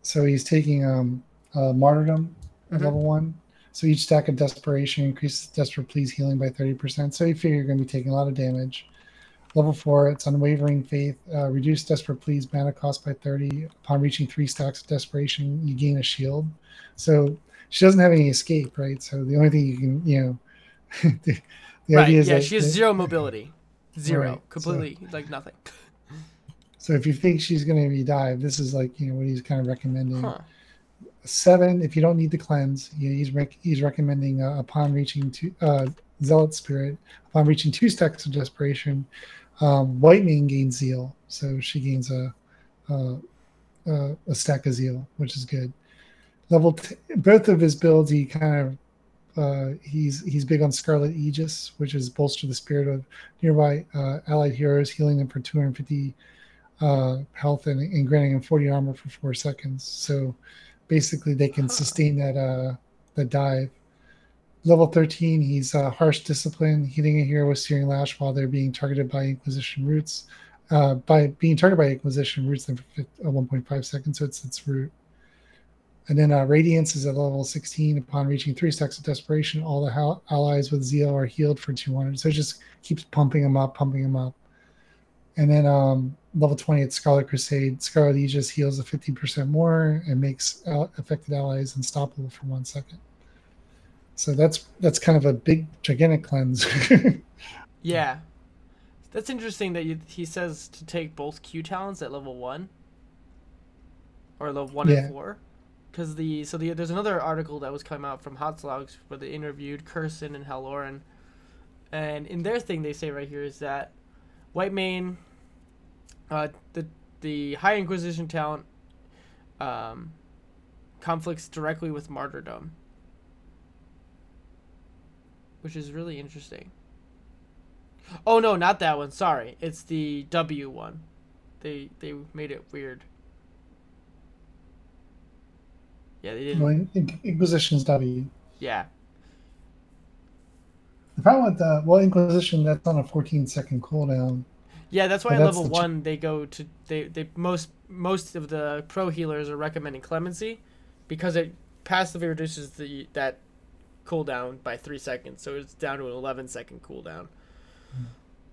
so he's taking um, uh, martyrdom mm-hmm. level one. So each stack of desperation increases desperate please healing by thirty percent. So you figure you're going to be taking a lot of damage. Level four, it's unwavering faith. Uh, reduce desperate pleas mana cost by thirty. Upon reaching three stacks of desperation, you gain a shield. So she doesn't have any escape, right? So the only thing you can, you know, the, the right, idea is yeah, that, she has that, zero mobility. Zero, right, completely so, like nothing. So if you think she's going to be dive, this is like you know what he's kind of recommending. Huh. Seven, if you don't need the cleanse, you know, he's rec- he's recommending uh, upon reaching two uh, zealous spirit upon reaching two stacks of desperation, um, main gains zeal, so she gains a, a a stack of zeal, which is good. Level t- both of his builds, he kind of uh, he's he's big on Scarlet Aegis, which is bolster the spirit of nearby uh, allied heroes, healing them for 250 uh, health and, and, granting them 40 armor for four seconds. So basically, they can sustain that uh, that dive. Level 13, he's uh, harsh discipline, hitting a hero with searing lash while they're being targeted by Inquisition roots. Uh, by being targeted by Inquisition roots them for 1.5 seconds, so it's its root. And then uh, Radiance is at level 16. Upon reaching three stacks of Desperation, all the ha- allies with Zeal are healed for 200. So it just keeps pumping them up, pumping them up. And then um, level 20 at Scarlet Crusade, Scarlet Aegis heals a 50% more and makes affected allies unstoppable for one second. So that's that's kind of a big, gigantic cleanse. yeah. That's interesting that you, he says to take both Q talents at level one. or level one Yeah. and four. Because the so the there's another article that was coming out from HotsLogs where they interviewed Curson and Halloran, and in their thing they say right here is that Whitemane, uh, the the High Inquisition talent, um, conflicts directly with Martyrdom, which is really interesting. Oh no, not that one. Sorry, it's the W one. They they made it weird. Yeah, they didn't. Well, In- Inquisition's W. Yeah, The problem with the well, Inquisition that's on a 14 second cooldown. yeah. That's why at level the one they go to they they most most of the pro healers are recommending clemency, because it passively reduces the that cooldown by three seconds, so it's down to an 11 second cooldown.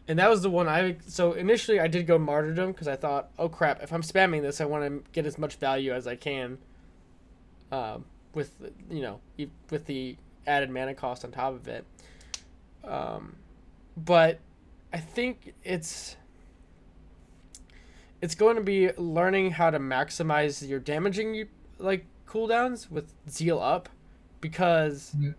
And that was the one I so initially I did go martyrdom because I thought, oh crap, if I'm spamming this, I want to get as much value as I can. Um, with you know with the added mana cost on top of it. Um, but I think it's it's going to be learning how to maximize your damaging like cooldowns with zeal up because Yeah.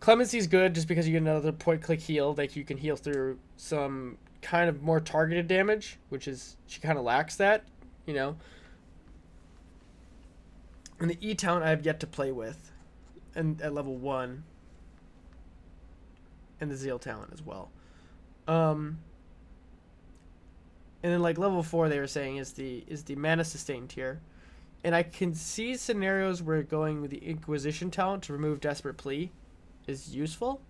Clemency is good just because you get another point click heal like you can heal through some kind of more targeted damage which is she kind of lacks that you know? And the e talent i have yet to play with and at level one. And the zeal talent as well. Um and then like level four they were saying is the is the mana sustain tier. And i can see scenarios where going with the inquisition talent to remove desperate plea is useful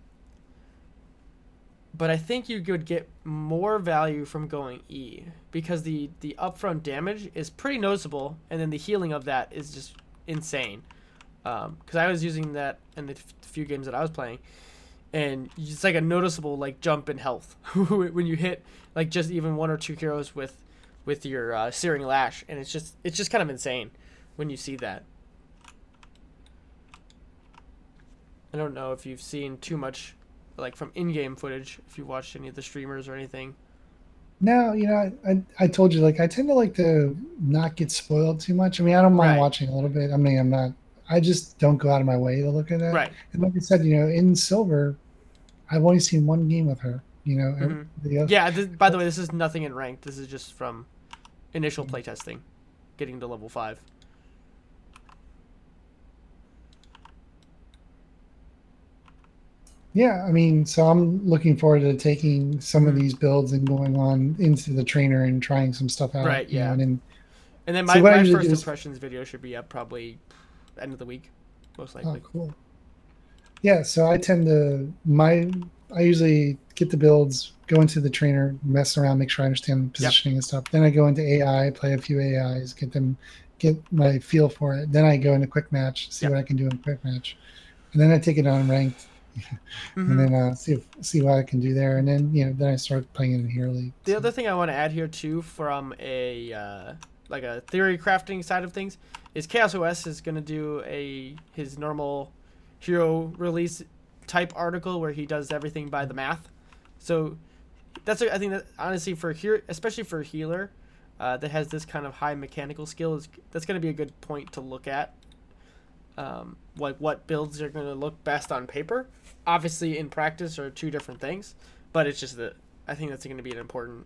but i think you could get more value from going e because the the upfront damage is pretty noticeable and then the healing of that is just insane. Because i was using that in the f- few games that i was playing and it's like a noticeable like jump in health when you hit like just even one or two heroes with with your uh, searing lash and it's just it's just kind of insane when you see that i don't know if you've seen too much like from in-game footage if you watched any of the streamers or anything No, you know, I, I told you like I tend to like to not get spoiled too much. I mean, I don't mind Right. watching a little bit. I mean, I'm not. I just don't go out of my way to look at it. right And like I said, you know, in silver, I've only seen one game with her. You know, Mhm. the yeah this, by the way this is nothing in ranked this is just from initial playtesting getting to level 5 yeah. I mean, so I'm looking forward to taking some of Mhm. these builds and going on into the trainer and trying some stuff out. Right, you know, yeah. and then, and then my, I my first is- impressions video should be up probably end of the week most likely oh, cool. Yeah, so I tend to my I usually get the builds, go into the trainer, mess around, make sure I understand positioning and stuff. Then I go into AI, play a few AIs, get them, get my feel for it. Then I go into quick match, see Yep. what I can do in quick match, and then I take it on ranked, Mhm. and then uh, see if, see what I can do there. And then you know then I start playing in Hero League. The So- other thing I want to add here too, from a uh, like a theory crafting side of things, is Chaos OS is going to do a his normal hero release type article where he does everything by the math. So that's a, I think that honestly for here, especially for a healer uh, that has this kind of high mechanical skill, is that's going to be a good point to look at. Um, like what builds are going to look best on paper. Obviously, in practice are two different things, but it's just that I think that's going to be an important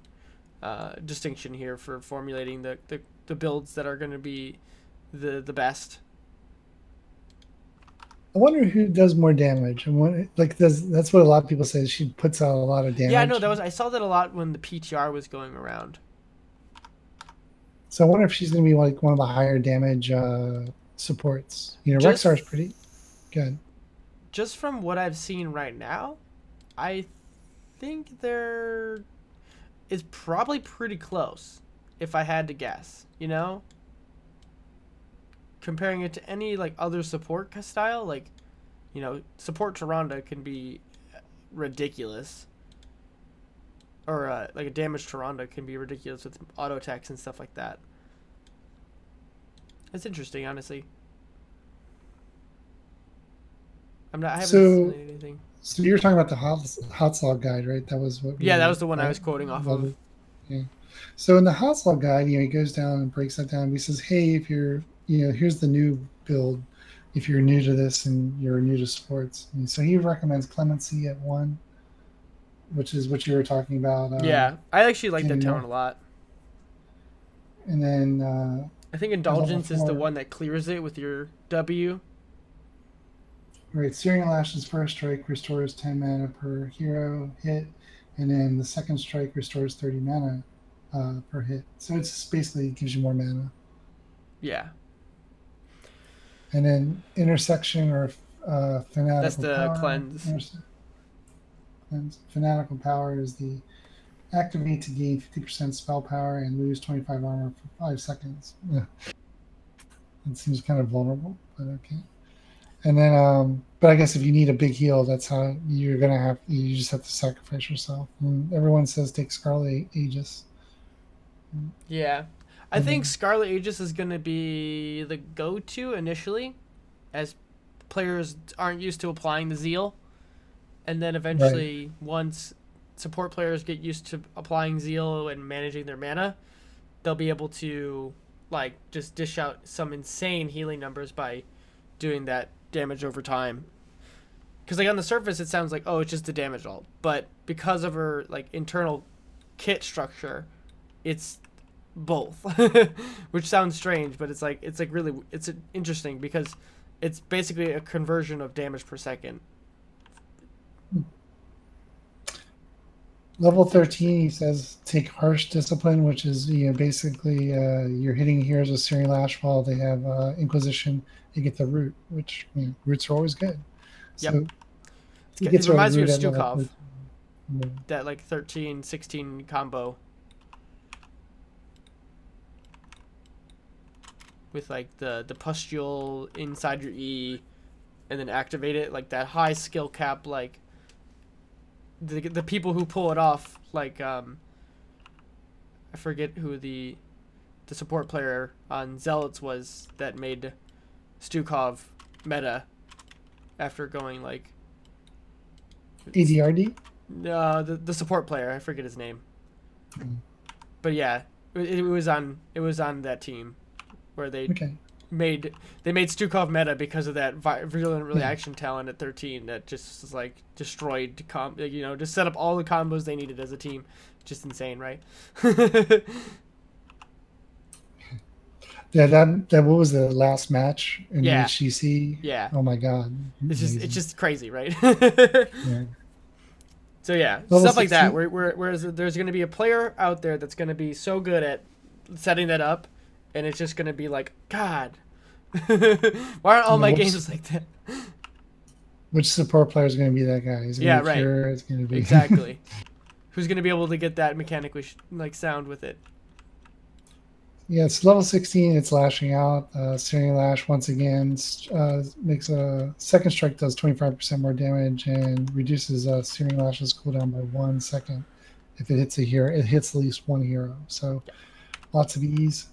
uh, distinction here for formulating the, the, the builds that are going to be the the best. I wonder who does more damage. And what like does that's what a lot of people say. She puts out a lot of damage. Yeah, no, that was I saw that a lot when the PTR was going around. So I wonder if she's going to be like one of the higher damage uh, supports. You know, Just- Rexxar's pretty good. Just from what I've seen right now, I think there is probably pretty close, if I had to guess. You know, comparing it to any like other support style, like you know, support Tyrande can be ridiculous. Or uh, like a damage Tyrande can be ridiculous with auto attacks and stuff like that. It's interesting, honestly. I'm not. I haven't So- seen anything. So you were talking about the hot hot slog guide, right? That was what. Yeah, that was the one I right? was quoting off of. So in the HotsLogs guide, you know, he goes down and breaks that down. He says, "Hey, if you're, you know, here's the new build. If you're new to this and you're new to sports, and so he recommends clemency at one, which is what you were talking about. Um, yeah, I actually like that talent a lot. And then uh, I think indulgence is the one that clears it with your W. Right, Searing Lash's first strike restores 10 mana per hero hit, and then the second strike restores 30 mana uh, per hit. So it's basically gives you more mana. Yeah. And then intersection or uh, fanatical. That's the power. cleanse. Interse- cleanse. Fanatical power is the activate to gain 50% spell power and lose 25 armor for five seconds. Yeah. It seems kind of vulnerable, but okay. And then, um, but I guess if you need a big heal, that's how you're gonna have. You just have to sacrifice yourself. And everyone says take Scarlet Aegis. Yeah, I mm-hmm. think Scarlet Aegis is gonna be the go-to initially, as players aren't used to applying the zeal, and then eventually right. once support players get used to applying zeal and managing their mana, they'll be able to like just dish out some insane healing numbers by doing that damage over time. Because like on the surface, it sounds like oh, it's just a damage alt, but because of her like internal kit structure, it's both, which sounds strange, but it's like it's like really it's interesting because it's basically a conversion of damage per second. Level thirteen, he says, take harsh discipline, which is you know basically uh, you're hitting heroes with Searing Lash while they have uh, Inquisition you get the root, which I mean, roots are always good. So yep. it reminds me of Stukov. That like 13, 16 combo. With like the the pustule inside your E, and then activate it like that high skill cap like. The the people who pull it off like um. I forget who the the support player on Zealots was that made Stukov meta after going like EDRD? Uh, the the support player, I forget his name. Mm. But yeah, it, it, was on it was on that team where they okay. Made they made Stukov meta because of that virulent reaction hmm. yeah. talent at 13 that just was like destroyed com you know just set up all the combos they needed as a team. Just insane, right? Yeah, that that what was the last match in yeah. the HGC? Yeah. Oh my god. It's Amazing. just it's just crazy, right? yeah. So yeah, Level stuff like that. Where, where, whereas there's going to be a player out there that's going to be so good at setting that up, and it's just going to be like, God, why aren't all my games like that? Which support player is going to be that guy? yeah, right. It's going to be exactly. Who's going to be able to get that mechanically like sound with it? Yeah, it's level 16. It's lashing out. Uh, Searing Lash, once again, uh, makes a second strike does 25% more damage and reduces uh, Searing Lash's cooldown by one second. If it hits a hero, it hits at least one hero. So lots of ease,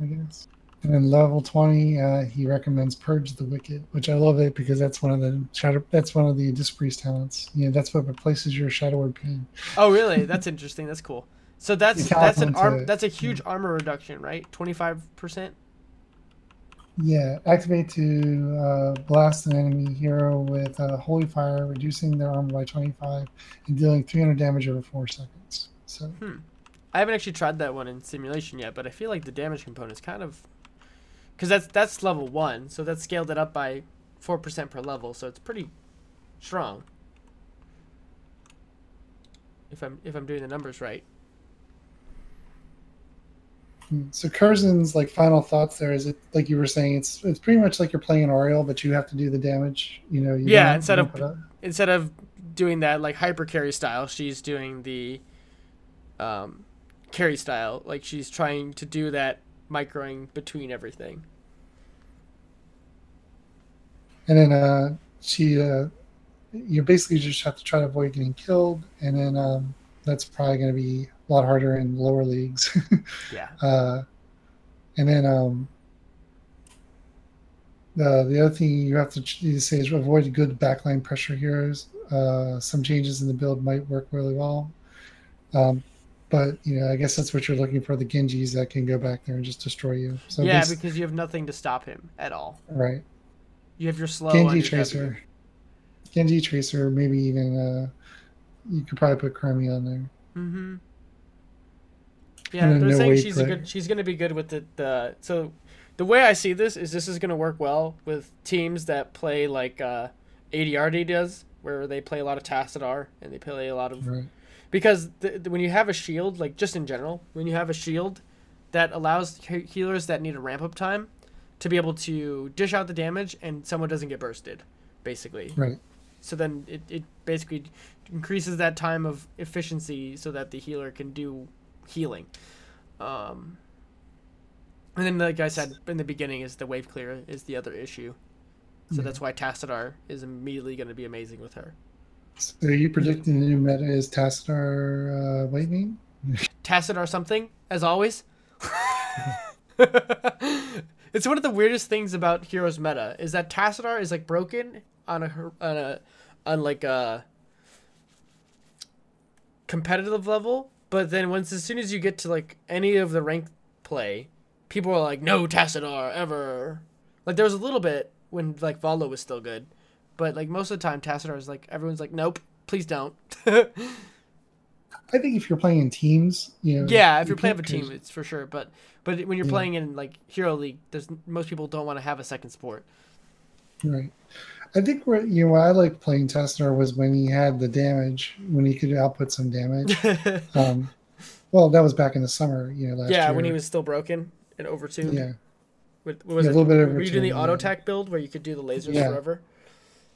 I guess. And then level 20, uh, he recommends Purge the Wicked, which I love it because that's one of the shadow. That's one of the Disc talents. You know, that's what replaces your Shadow Word Pain. Oh, really? That's interesting. That's cool. So that's that's an arm that's a huge armor reduction, right? Twenty five percent. Yeah, activate to uh, blast an enemy hero with uh, holy fire, reducing their armor by twenty five and dealing three hundred damage over four seconds. So. Hmm. I haven't actually tried that one in simulation yet, but I feel like the damage component is kind of because that's that's level one, so that's scaled it up by four percent per level, so it's pretty strong. If I'm if I'm doing the numbers right. So Curzon's like final thoughts there is it like you were saying it's it's pretty much like you're playing an Auriel but you have to do the damage you know you yeah instead of instead of doing that like hyper carry style she's doing the um, carry style like she's trying to do that microing between everything and then uh she uh you basically just have to try to avoid getting killed and then um that's probably going to be a lot harder in lower leagues. yeah. Uh, and then um, the the other thing you have to say is avoid good backline pressure heroes. Uh, some changes in the build might work really well. Um, but you know, I guess that's what you're looking for—the Genjis that can go back there and just destroy you. So yeah, because you have nothing to stop him at all. right, You have your slow. Genji your Tracer, Genji Tracer, maybe even uh, you could probably put Chromie on there. Mm-hmm. Yeah, they're no saying she's a good. She's going to be good with the, the. So, the way I see this is this is going to work well with teams that play like uh, ADRD does, where they play a lot of Tassadar and they play a lot of Right, because the, the- when you have a shield, like just in general, when you have a shield that allows he- healers that need a ramp up time to be able to dish out the damage and someone doesn't get bursted, basically. right. So then it, it basically increases that time of efficiency so that the healer can do healing. Um, and then, like I said in the beginning, is the wave clear is the other issue. So Yeah. that's why Tassadar is immediately going to be amazing with her. So you predicting the new meta is Tassadar uh, mean? Tassadar something, as always. it's one of the weirdest things about Heroes meta is that Tassadar is like broken on a on a on like a competitive level, but then once as soon as you get to like any of the rank play, people are like, no Tassadar ever. Like there was a little bit when like Valo was still good, but like most of the time Tassadar is like everyone's like, nope, please don't. I think if you're playing in teams, you know. Yeah, if you you're playing with a team, it's for sure. But but when you're Yeah. playing in like Hero League, there's most people don't want to have a second sport. Right. I think where you know I like playing Tassadar was when he had the damage, when he could output some damage. um, well, that was back in the summer, you know, last yeah, year. when he was still broken and overtuned. Yeah, What, what was Yeah, it? a little bit Were you doing the auto yeah. attack build where you could do the lasers Yeah. forever?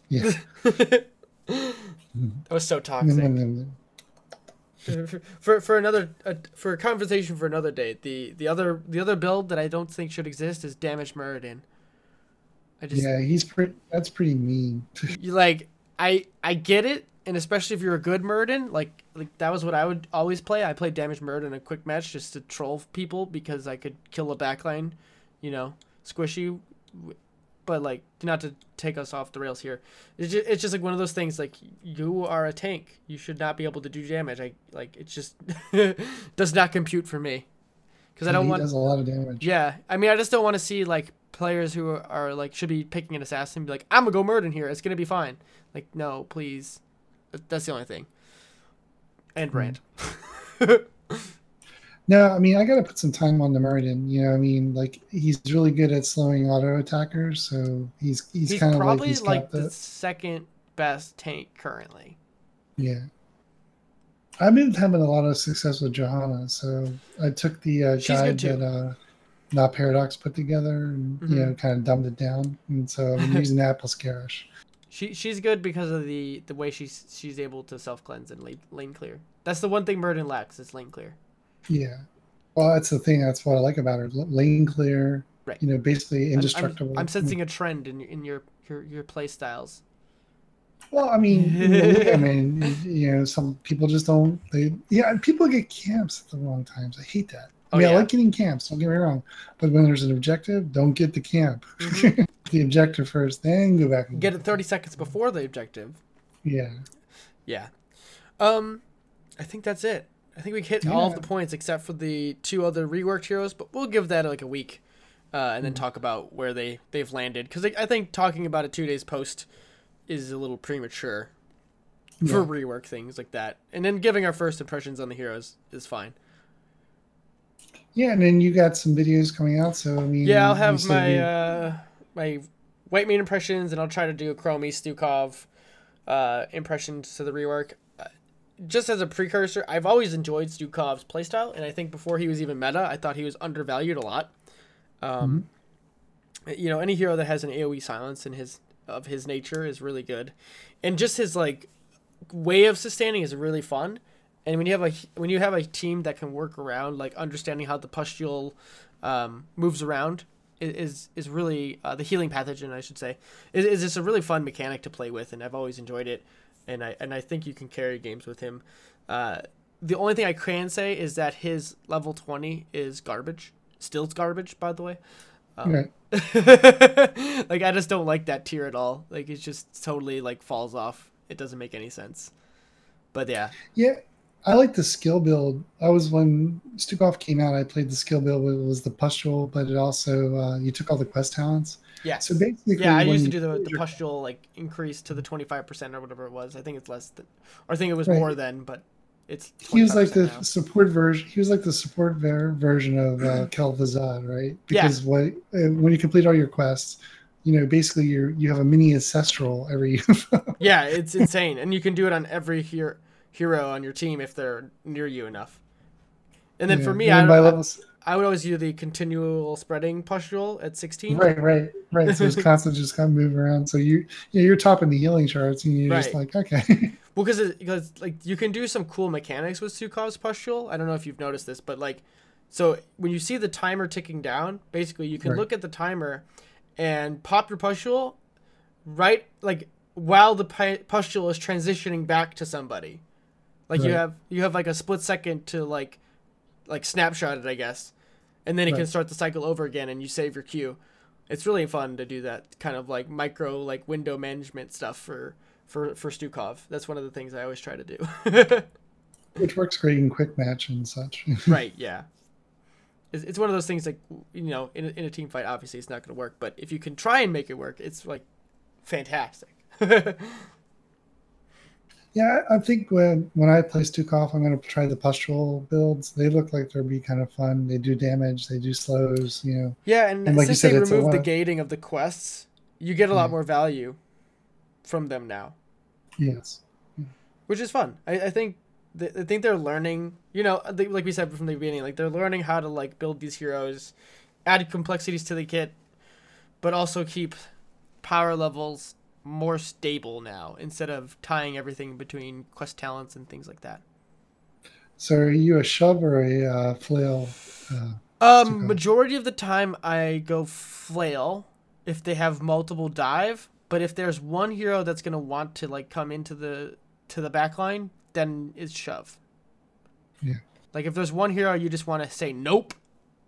Yeah. That was so toxic. then- then- for for another uh, for a conversation for another day. The the other the other build that I don't think should exist is Damage Muradin. I just yeah, he's pretty. That's pretty mean. you like I I get it, and especially if you're a good Muradin, like like that was what I would always play. I played Damage Muradin in a quick match just to troll people because I could kill a backline, you know, squishy. But like, not to take us off the rails here, it's just, it's just like one of those things. Like you are a tank, you should not be able to do damage. I like it's just does not compute for me because I don't he want does a lot of damage. yeah, I mean, I just don't want to see like players who are, are like should be picking an assassin and be like, I'm gonna go murder in here. It's gonna be fine. Like, no, please. That's the only thing. And brand. Hmm. No, I mean I got to put some time on the Muradin. You know, I mean, like he's really good at slowing auto attackers, so he's he's, He's, kind of like he's like got the the second best tank currently. yeah. I've been having a lot of success with Johanna, so I took the uh, guide that uh, Not Paradox put together, and you Mhm. know, kind of dumbed it down, and so I've been using that plus Garish. She she's good because of the the way she's she's able to self cleanse and lane, lane clear. That's the one thing Muradin lacks is lane clear. Yeah. Well, that's the thing. That's what I like about her. Lane clear. Right. You know, basically I'm- I'm- indestructible. I'm, sensing a trend in in your your your play styles. Well, I mean, I mean, you know, some people just don't. They yeah, people get camps at the wrong times. I hate that. I Oh, mean, I like getting camps. Don't get me wrong, but when there's an objective, don't get the camp. Mhm. the objective first, then go back and Get it 30 seconds before the objective. Yeah. Yeah. Um, I think that's it. I think we hit all of the points except for the two other reworked heroes, but we'll give that like a week, uh, and then Mhm. talk about where they they've landed. Because I think talking about it two days post is a little premature for rework things like that. And then giving our first impressions on the heroes is fine. Yeah, and then you got some videos coming out, so I mean, Yeah, I'll have my uh, my Whitemane impressions, and I'll try to do a Chromie Stukov uh, impressions to the rework. Just as a precursor, I've always enjoyed Stukov's playstyle, and I think before he was even meta, I thought he was undervalued a lot. Um, You know, any hero that has an AOE silence in his of his nature is really good, and just his like way of sustaining is really fun. And when you have a when you have a team that can work around like understanding how the pustule um, moves around is is really uh, the healing pathogen I should say is, is just a really fun mechanic to play with, and I've always enjoyed it. And I and I think you can carry games with him. Uh, the only thing I can say is that his level twenty is garbage. Still garbage, by the way. Um, like I just don't like that tier at all. Like it just totally like falls off. It doesn't make any sense. But yeah, Yeah, I like the skill build. I was when Stukov came out. I played the skill build. It was the pustule, but it also uh, you took all the quest talents. Yeah. So basically, Yeah, I used to do the, the pustule like increase to the twenty five percent or whatever it was. I think it's less than, or I think it was Right. more then, but it's. He was like the now. support version. He was like the support ver- version of uh, Kel'Thuzad, right? Because what uh, when you complete all your quests, you know, basically you you have a mini ancestral every. Yeah, it's insane, and you can do it on every hero hero on your team if they're near you enough. And then Yeah. for me, I, I, would always do the continual spreading pustule at sixteen. right, right, right. So it's constantly just kind of moving around. So you, you know, you're topping the healing charts, and you're just like, okay, Well, because because like you can do some cool mechanics with Stukov's pustule. I don't know if you've noticed this, but like, so when you see the timer ticking down, basically you can Right. look at the timer and pop your pustule right like while the pustule is transitioning back to somebody. Like you have you have like a split second to like like snapshot it, I guess, and then it can start the cycle over again, and you save your queue. It's really fun to do that kind of like micro like window management stuff for for for Stukov. That's one of the things I always try to do. which works great in quick match and such. right? Yeah. It's, it's one of those things like you know in a, in a team fight obviously it's not going to work, but if you can try and make it work, it's like fantastic. Yeah, I think when when I play Stukov, I'm going to try the pustule builds. They look like they'll be kind of fun. They do damage. They do slows. You know, yeah, and, And like since they said, a removed the gating of the quests, you get a lot Yeah. more value from them now. yes, which is fun. I, I think th- I think they're learning. You know, they, like we said from the beginning, like they're learning how to like build these heroes, add complexities to the kit, but also keep power levels more stable now instead of tying everything between quest talents and things like that. So are you a shove or a uh, flail? Uh, Um, majority of the time I go flail if they have multiple dive, but if there's one hero that's gonna want to like come into the to the back line, then it's shove. Yeah. Like if there's one hero you just want to say nope,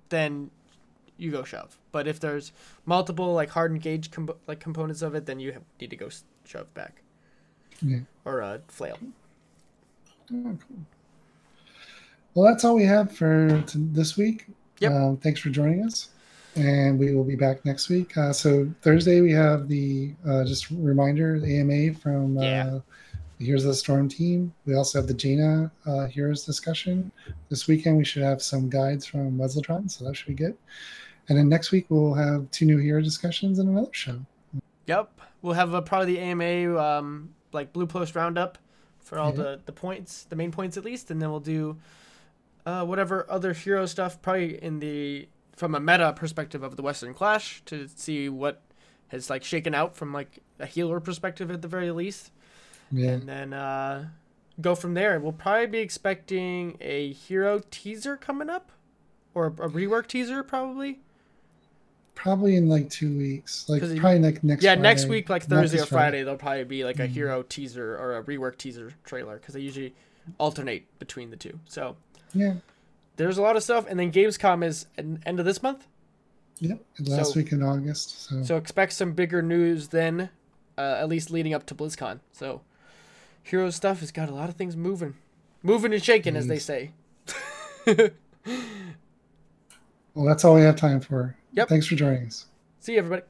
then you go shove. But if there's multiple like hard engage com- like components of it, then you have, need to go shove back yeah. or uh, flail. Oh, cool. Well, that's all we have for t- this week. Yep. Um, thanks for joining us, and we will be back next week. Uh, so Thursday we have the uh, just reminder the AMA from uh, Yeah. the Heroes the Storm team. We also have the Jaina uh, Heroes discussion. This weekend we should have some guides from Wesletron, so that should be good. And then next week we'll have two new hero discussions and another show. Yep, we'll have uh, probably the AMA um, like blue post roundup for all Yeah. the the points, the main points at least, and then we'll do uh, whatever other hero stuff, probably in the from a meta perspective of the Western Clash to see what has like shaken out from like a healer perspective at the very least, Yeah. and then uh, go from there. We'll probably be expecting a hero teaser coming up, or a rework teaser probably. Probably in like two weeks, like probably like next. Week. Yeah, next week, like Thursday or this Friday, there'll probably be like a Mhm. hero teaser or a rework teaser trailer because they usually alternate between the two. So Yeah. there's a lot of stuff, and then Gamescom is end of this month, Yep. Last So- week in August. So, so expect some bigger news then, uh, at least leading up to BlizzCon. So hero stuff has got a lot of things moving, moving and shaking, as they say. well, that's all we have time for. Yep. Thanks for joining us. See you, everybody.